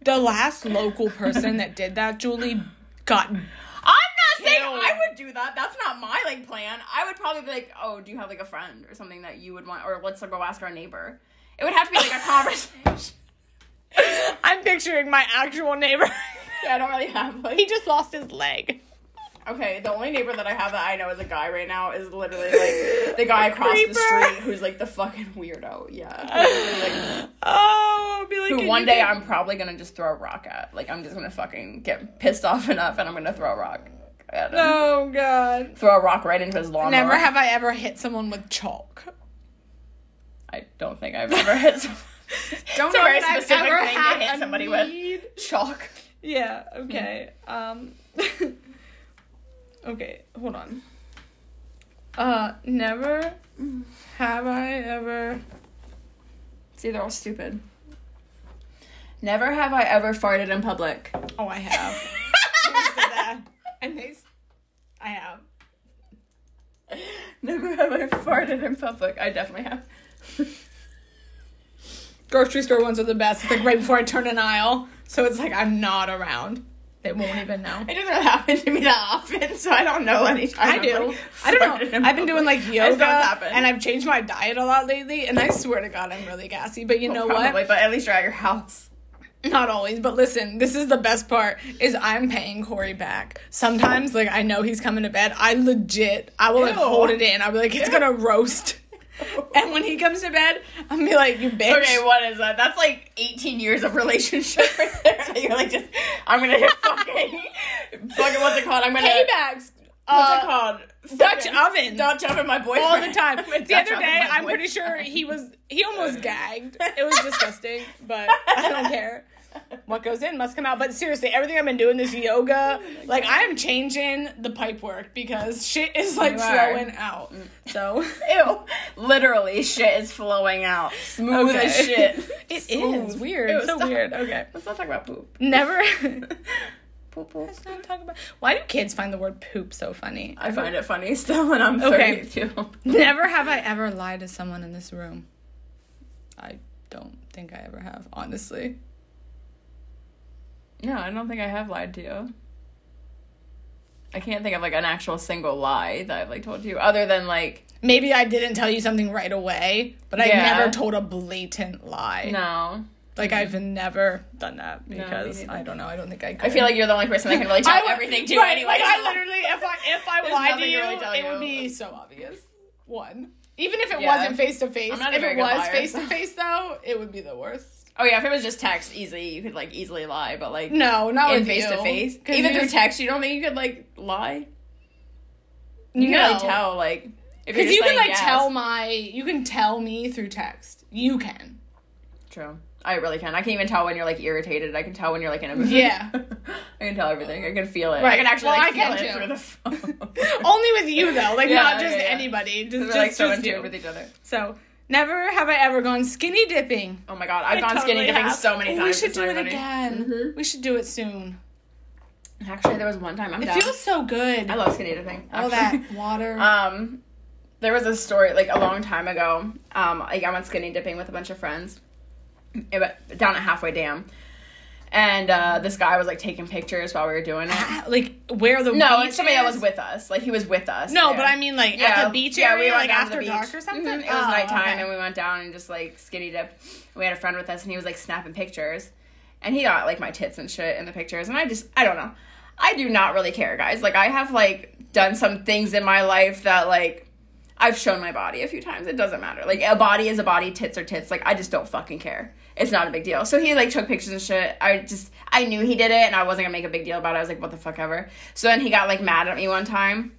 The last local person that did that, Julie, got I'm not saying I would do that. That's not my like plan. I would probably be like, oh, do you have like a friend or something that you would want, or let's go ask our neighbor. It would have to be like a conversation. I'm picturing my actual neighbor. yeah, I don't really have like. he just lost his leg. Okay, the only neighbor that I have that I know is a guy right now is literally like the guy across Creeper. the street who's like the fucking weirdo. Yeah. Like, Oh, be like, who "Can can- one day can- I'm probably gonna just throw a rock at. Like I'm just gonna fucking get pissed off enough, and I'm gonna throw a rock at him. Oh god. Throw a rock right into his lawn. Never have I ever hit someone with chalk. I don't think I've ever hit. Someone. Don't It's a know very that I've ever thing to hit somebody with. Chalk. Yeah, okay. Um Okay, hold on. Uh never have I ever See, they're all stupid. Never have I ever farted in public. Oh I have. Of. And they I have. Never have I farted in public. I definitely have. Grocery store ones are the best. It's like right before I turn an aisle. So it's like I'm not around. They won't even know. It doesn't happen to me that often, so I don't know any time. I do. like, I don't know. I've been doing like I just know it's yoga, and I've changed my diet a lot lately. And I swear to God, I'm really gassy. But you know Probably, what? but at least you're at your house. Not always, but listen, this is the best part is I'm paying Corey back. Sometimes, like I know he's coming to bed. I legit I will like hold it in. I'll be like, it's gonna roast. And when he comes to bed, I'm be like, you bitch. Okay, what is that? That's like 18 years of relationship right there. You're like, just, I'm gonna just fucking, fucking, what's it called? I'm gonna, Paybacks. what's Uh, it called? Dutch Fucking oven. Dutch oven, my boyfriend. all the time. The Dutch other day, I'm pretty sure he was he almost gagged. It was disgusting, but I don't care. What goes in must come out. But seriously, everything I've been doing this oh yoga, like I am changing the pipe work because shit is like You are. flowing out. Mm, so Ew. Literally, shit is flowing out. Smooth as shit. It is Smooth. weird. Ew, so stop. weird. Okay. Let's not talk about poop. Never. Poop, poop. Let's not talk about. Why do kids find the word poop so funny? I find it funny still, and I'm Okay. 32. Never have I ever lied to someone in this room. I don't think I ever have, honestly. No, I don't think I have lied to you. I can't think of like an actual single lie that I've like told you, other than like Maybe I didn't tell you something right away, but I never told a blatant lie. no. Like I've never done that because neither. I don't know. I don't think I. Could. I feel like you're the only person that can really tell would- everything to right, anyway. Like I literally, if I if I lied to you, really it you. would be so obvious. One, even if it Yeah. wasn't face to face. I'm not a If it was face to face, though, it would be the worst. Oh yeah, if it was just text, easily you could like easily lie, but like No, not in with face to face. even through just- text, you don't think you could like lie? You no. can like tell like Because you can like yes. tell my, you can tell me through text. You can. True. I really can. I can even tell when you're like irritated. I can tell when you're like in a mood. Yeah. I can tell everything. I can feel it. I can actually Well, like I feel can it too. through the phone. Only with you though, like Yeah, not just yeah, yeah. anybody. Just, just, like so just you. it with each other. So never have I ever gone skinny dipping. Oh my god, I've I gone totally skinny dipping have. so many Oh, times. We should It's do it funny. again. Mhm. We should do it soon. Actually, there was one time I'm It down. feels so good. I love skinny dipping. All actually. that water. Um, there was a story like a long time ago. Um, like I went skinny dipping with a bunch of friends, it went down at Halfway Dam, and uh, this guy was like taking pictures while we were doing it. Ah, like where the No, beach it's somebody that was with us. Like he was with us. No, there. but I mean like yeah, at the beach Yeah, area, like down to the after dark or something. Mhm, It was Oh, nighttime, okay. and we went down and just like skinny dipped. We had a friend with us, and he was like snapping pictures, and he got like my tits and shit in the pictures, and I just I don't know. I do not really care, guys. Like I have like done some things in my life that like I've shown my body a few times. It doesn't matter. Like a body is a body, tits are tits. Like I just don't fucking care. It's not a big deal. So he like took pictures and shit. I just I knew he did it and I wasn't gonna make a big deal about it. I was like, what the fuck ever. So then he got like mad at me one time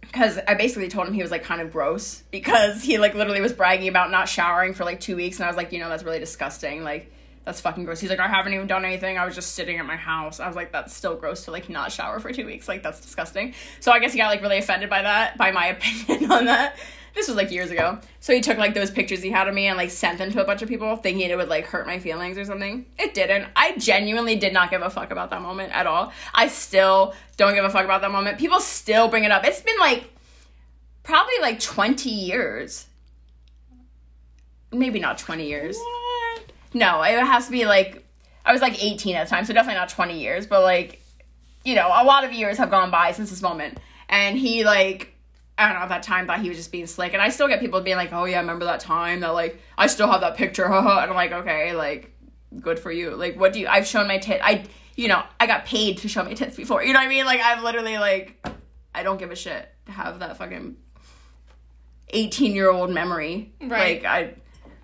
because I basically told him he was like kind of gross because he like literally was bragging about not showering for like two weeks and I was like, you know, that's really disgusting. Like that's fucking gross. He's like, I haven't even done anything. I was just sitting at my house. I was like, that's still gross to like not shower for two weeks. Like that's disgusting. So I guess he got like really offended by that, by my opinion on that. This was like years ago. So he took like those pictures he had of me and like sent them to a bunch of people thinking it would like hurt my feelings or something. It didn't. I genuinely did not give a fuck about that moment at all. I still don't give a fuck about that moment. People still bring it up. It's been like probably like 20 years. Maybe not 20 years. What? No, it has to be like I was like 18 at the time, so definitely not 20 years, but like you know, a lot of years have gone by since this moment. And he like I don't know, at that time thought he was just being slick. And I still get people being like, Oh yeah, remember that time that like I still have that picture, haha and I'm like, Okay, like good for you. Like what do you I've shown my tit I you know, I got paid to show my tits before. You know what I mean? Like I've literally like I don't give a shit to have that fucking 18 year old memory. Right. Like I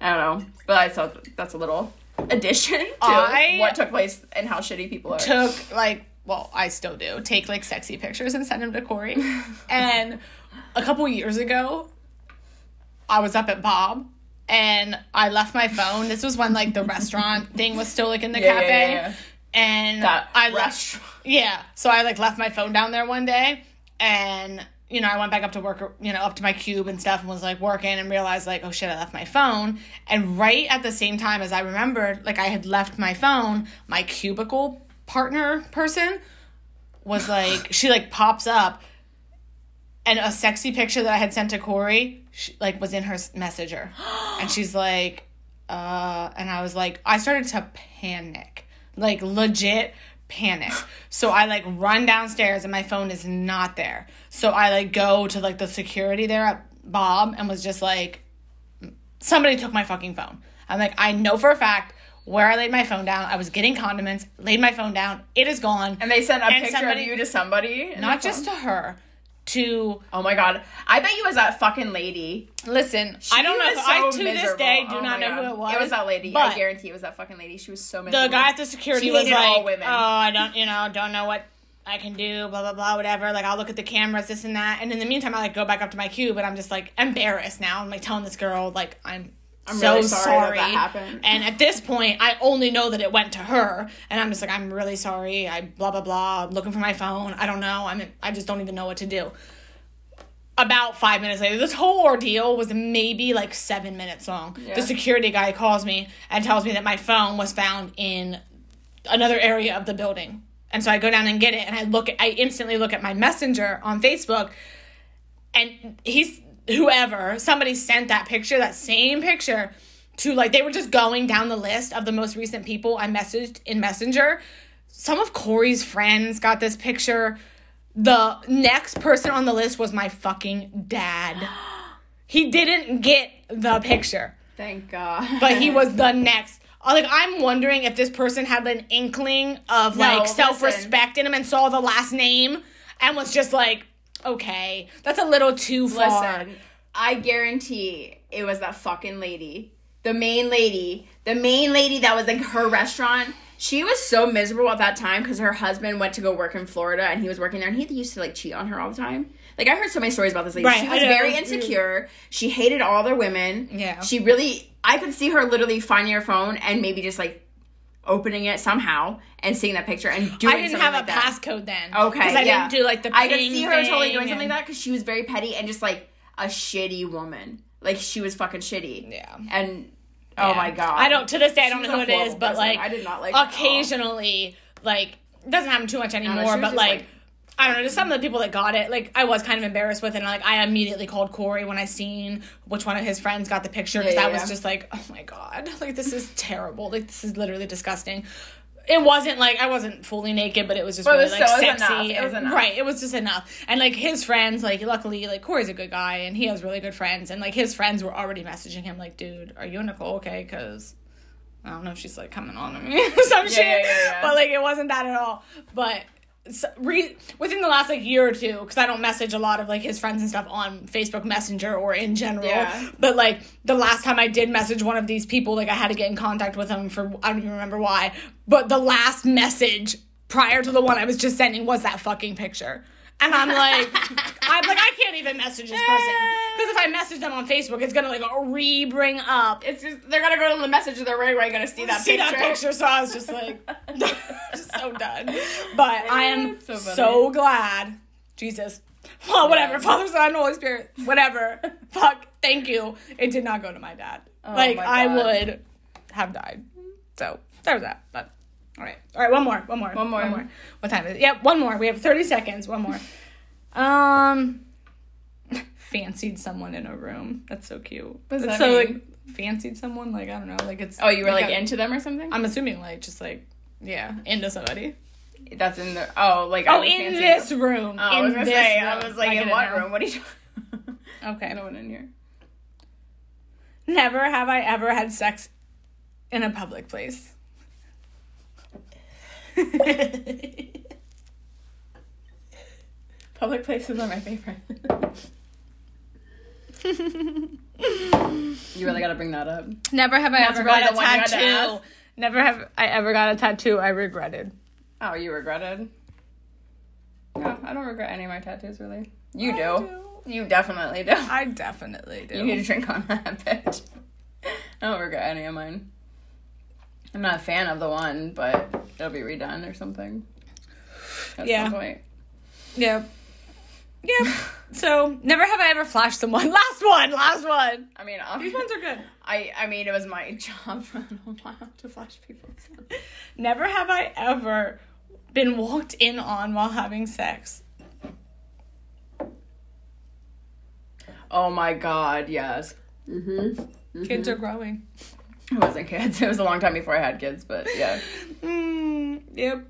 I don't know. But I thought that's a little addition to I what took place and how shitty people are. took like well i still do take like sexy pictures and send them to corey and a couple years ago i was up at bob and i left my phone. This was when like the restaurant thing was still like in the Yeah, cafe. yeah, yeah. and That i left yeah. So i like left my phone down there one day and you know i went back up to work you know up to my cube and stuff and was like working and realized like oh shit i left my phone. And right at the same time as i remembered like i had left my phone my cubicle partner person was like she like pops up and a sexy picture that i had sent to corey she, like was in her messenger. And she's like uh and i was like i started to panic. Like legit panic. So i like run downstairs and my phone is not there. So i like go to like the security there at bob and was just like somebody took my fucking phone. I'm like i know for a fact where i laid my phone down. I was getting condiments laid my phone down. It is gone. And they sent a And picture somebody- of you to somebody. not just to her to Oh my god. I bet you was that fucking lady. listen She i don't know who, i so to this day do Oh not know who it was It was that lady. I guarantee it was that fucking lady. She was so miserable. the guy at the security She was like all women. oh i don't you know don't know what i can do blah blah blah whatever like i'll look at the cameras this and that and in the meantime i like go back up to my cube and i'm just like embarrassed now i'm like telling this girl like i'm I'm so really sorry that sorry. And at this point, I only know that it went to her, and I'm just like, I'm really sorry. I blah blah blah. I'm looking for my phone. I don't know. I'm I just don't even know what to do. About five minutes later, this whole ordeal was maybe like seven minutes long. Yeah. The security guy calls me and tells me that my phone was found in another area of the building. And so I go down and get it, and I look. At, I instantly look at my messenger on Facebook, and he's whoever somebody sent that picture that same picture to like they were just going down the list of the most recent people i messaged in messenger. Some of corey's friends got this picture. The next person on the list was my fucking dad. He didn't get the picture. Thank God. but he was the next. Uh, like i'm wondering if this person had an inkling of No, like self-respect in him and saw the last name and was just like okay that's a little too far Listen, I guarantee it was that fucking lady. The main lady. The main lady that was like her restaurant. She was so miserable at that time because her husband went to go work in Florida and he was working there and he used to like cheat on her all the time. Like I heard so many stories about this lady. Right, she was very insecure. She hated all other women. Yeah. She really I could see her literally finding her phone and maybe just like opening it somehow and seeing that picture and doing I didn't have like a that. passcode then. Okay, because I yeah. didn't do like the. I could see her totally doing something like that because she was very petty and just like a shitty woman. Like she was fucking shitty. Yeah. And oh Yeah. my god, I don't to this day I don't know who it is, horrible but like I did not like her at all. occasionally, like doesn't happen too much anymore, but like. like- I don't know, just some of the people that got it, like I was kind of embarrassed with, it, and like I immediately called Corey when I seen which one of his friends got the picture because Yeah, I was yeah. just like, oh my god, like this is terrible, like this is literally disgusting. It wasn't like I wasn't fully naked, but it was just really was like was sexy. It was and- enough. Right, it was just enough. And like his friends, like luckily, like Corey's a good guy and he has really good friends, and like his friends were already messaging him like, dude, are you and Nicole okay? Because I don't know if she's like coming on to me or some shit. yeah, yeah, yeah. But like it wasn't that at all. But so, re- within the last like year or two, because I don't message a lot of like his friends and stuff on Facebook Messenger or in general. Yeah. But like the last time I did message one of these people, like I had to get in contact with them for I don't even remember why. But the last message prior to the one I was just sending was that fucking picture. And I'm like, I'm like, I can't even message this person because if I message them on Facebook, it's gonna like re-bring up It's just they're gonna go to the message of the ring where you're gonna see that see picture. that picture. So I was just like, just so done. But I am So so, glad, Jesus. Well, whatever, Yeah. Father, Son, Holy Spirit, whatever. Fuck, thank you. It did not go to my dad. Oh like my I would have died. So there's that. But all right, all right, one more, one more, One more. one more. What time is it? Yep, one more. We have thirty seconds. One more. Um, fancied someone in a room. That's so cute. That's that so mean? like fancied someone. Like I don't know. Like it's. Oh, you were like a- into them or something? I'm assuming like just like yeah, into somebody. That's in the oh like I Oh, was in this room. Oh, I was gonna this say room. I was like get in what room? What are you? Okay. no one in here. Never have I ever had sex in a public place. Public places are my favorite. you really gotta bring that up. Never have I That's ever got a the one you had to tattoo. Never have I ever got a tattoo I regretted. Oh, you regretted? No, I don't regret any of my tattoos, really. You I do. You definitely do. I definitely do. You need to drink on that, bitch. I don't regret any of mine. I'm not a fan of the one, but it'll be redone or something. At Yeah. some point. yeah. Yeah. so never have I ever flashed someone. Last one. Last one. I mean, These ones are good. I I mean, it was my job for a little while to flash people. Never have I ever been walked in on while having sex. Oh my god, yes. Mm-hmm. Kids are growing. It wasn't kids. It was a long time before I had kids, but yeah. Mm, yep.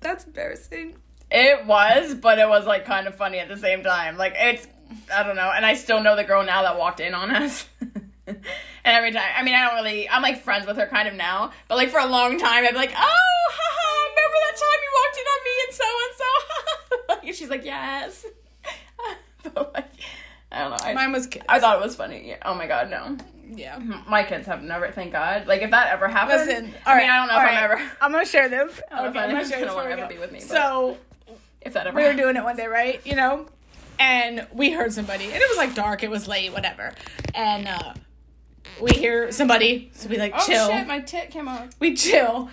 That's embarrassing. It was, but it was like kind of funny at the same time. Like it's, I don't know. And I still know the girl now that walked in on us. and every time, I mean, I don't really. I'm like friends with her kind of now, but like for a long time, I'd be like, oh, haha, remember that time you walked in on me and so and so. And she's like, yes. but like, I don't know. I, Mine was kids. I thought it was funny. Yeah. Oh my god, no. Yeah. My kids have never. Thank God. Like if that ever happens, Listen, I mean, I don't know if I'm ever. I'm gonna share them. I don't know if I'm gonna ever be with me, So If that ever. we were happened. doing it one day, right? You know, and we heard somebody, and it was like dark, it was late, whatever, and uh we hear somebody, so we like Oh chill. shit! My tit came out. we chill.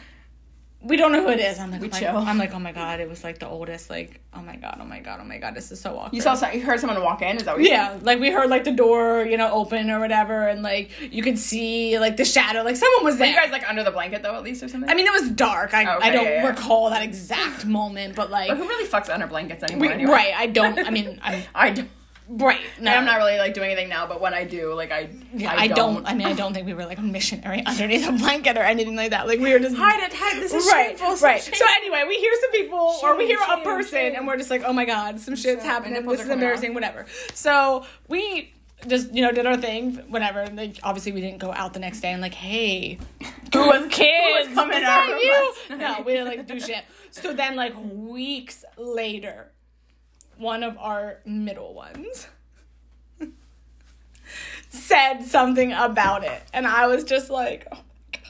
We don't know who it is. I'm like, We oh my- chill. I'm like, oh my god, it was like the oldest. Like, oh my god, oh my god, oh my god, this is so awkward. You saw some, you heard someone walk in. Is that what you Yeah, like we heard like the door, you know, open or whatever, and like you could see like the shadow, like someone was Were there. you guys like under the blanket though, at least or something? I mean, it was dark. I, oh, Okay, I don't yeah, yeah. recall that exact moment, but like, but who really fucks under blankets anymore? we, anyway? right? I don't. I mean, I'm I don't. Right. No, I'm not really like doing anything now, but when I do, like I, Yeah, I, I, don't. don't. I mean, I don't think we were like a missionary underneath a blanket or anything like that. Like we were just hide it, hide. This is right, shameful. right. Shame. So anyway, we hear some people, or we Shame, hear a person, shame. and we're just like, oh my god, some shit's Shame. Happening. This is embarrassing. Whatever. So we just you know did our thing, whatever. And, Like obviously we didn't go out the next day and like, hey, Who was kids, Who was coming is out that you? No, we didn't like do shit. So then like weeks later, one of our middle ones said something about it, and I was just like, oh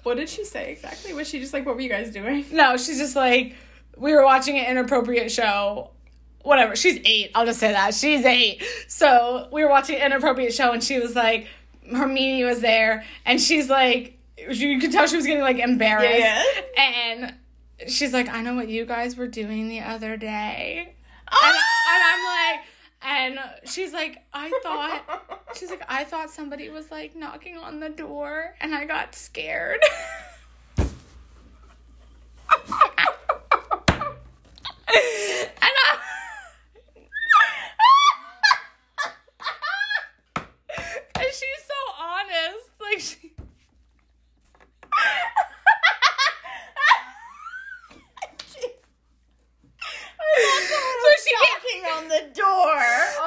What did she say exactly? Was she just like, what were you guys doing? no, she's just like, we were watching an inappropriate show. Whatever. She's eight. I'll just say that. She's eight. So we were watching an inappropriate show, and she was like, Hermione was there, and she's like, you could tell she was getting like embarrassed. Yeah, And she's like, I know what you guys were doing the other day. And, Ah! and I'm like, and she's like, I thought, she's like, I thought somebody was like knocking on the door, and I got scared. and I, and she's so honest, like she. So she knocking on the door.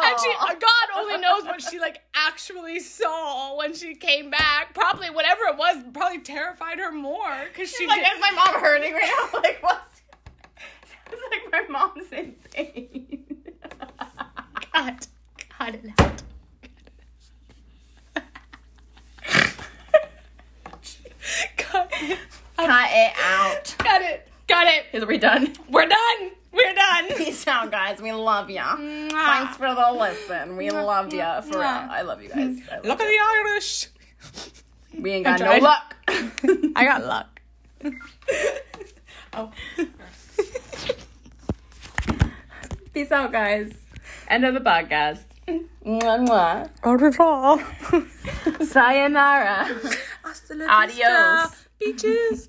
and she, God only knows what she like actually saw when she came back. Probably whatever it was, probably terrified her more because she She's like, did. is my mom hurting right now? Like, what's? It's like my mom's in pain. God, cut it out. Cut it. Cut it out. Cut it. Got it. Is we done? We're done. We're done. Peace out, guys. We love ya. Mwah. Thanks for the listen. We love ya. For real. I love you guys. Love Look at the Irish. We ain't got no luck. I got luck. oh. Peace out, guys. End of the podcast. Mwah, Au revoir. mwah. Sayonara. Hasta la Adios. vista, Beaches.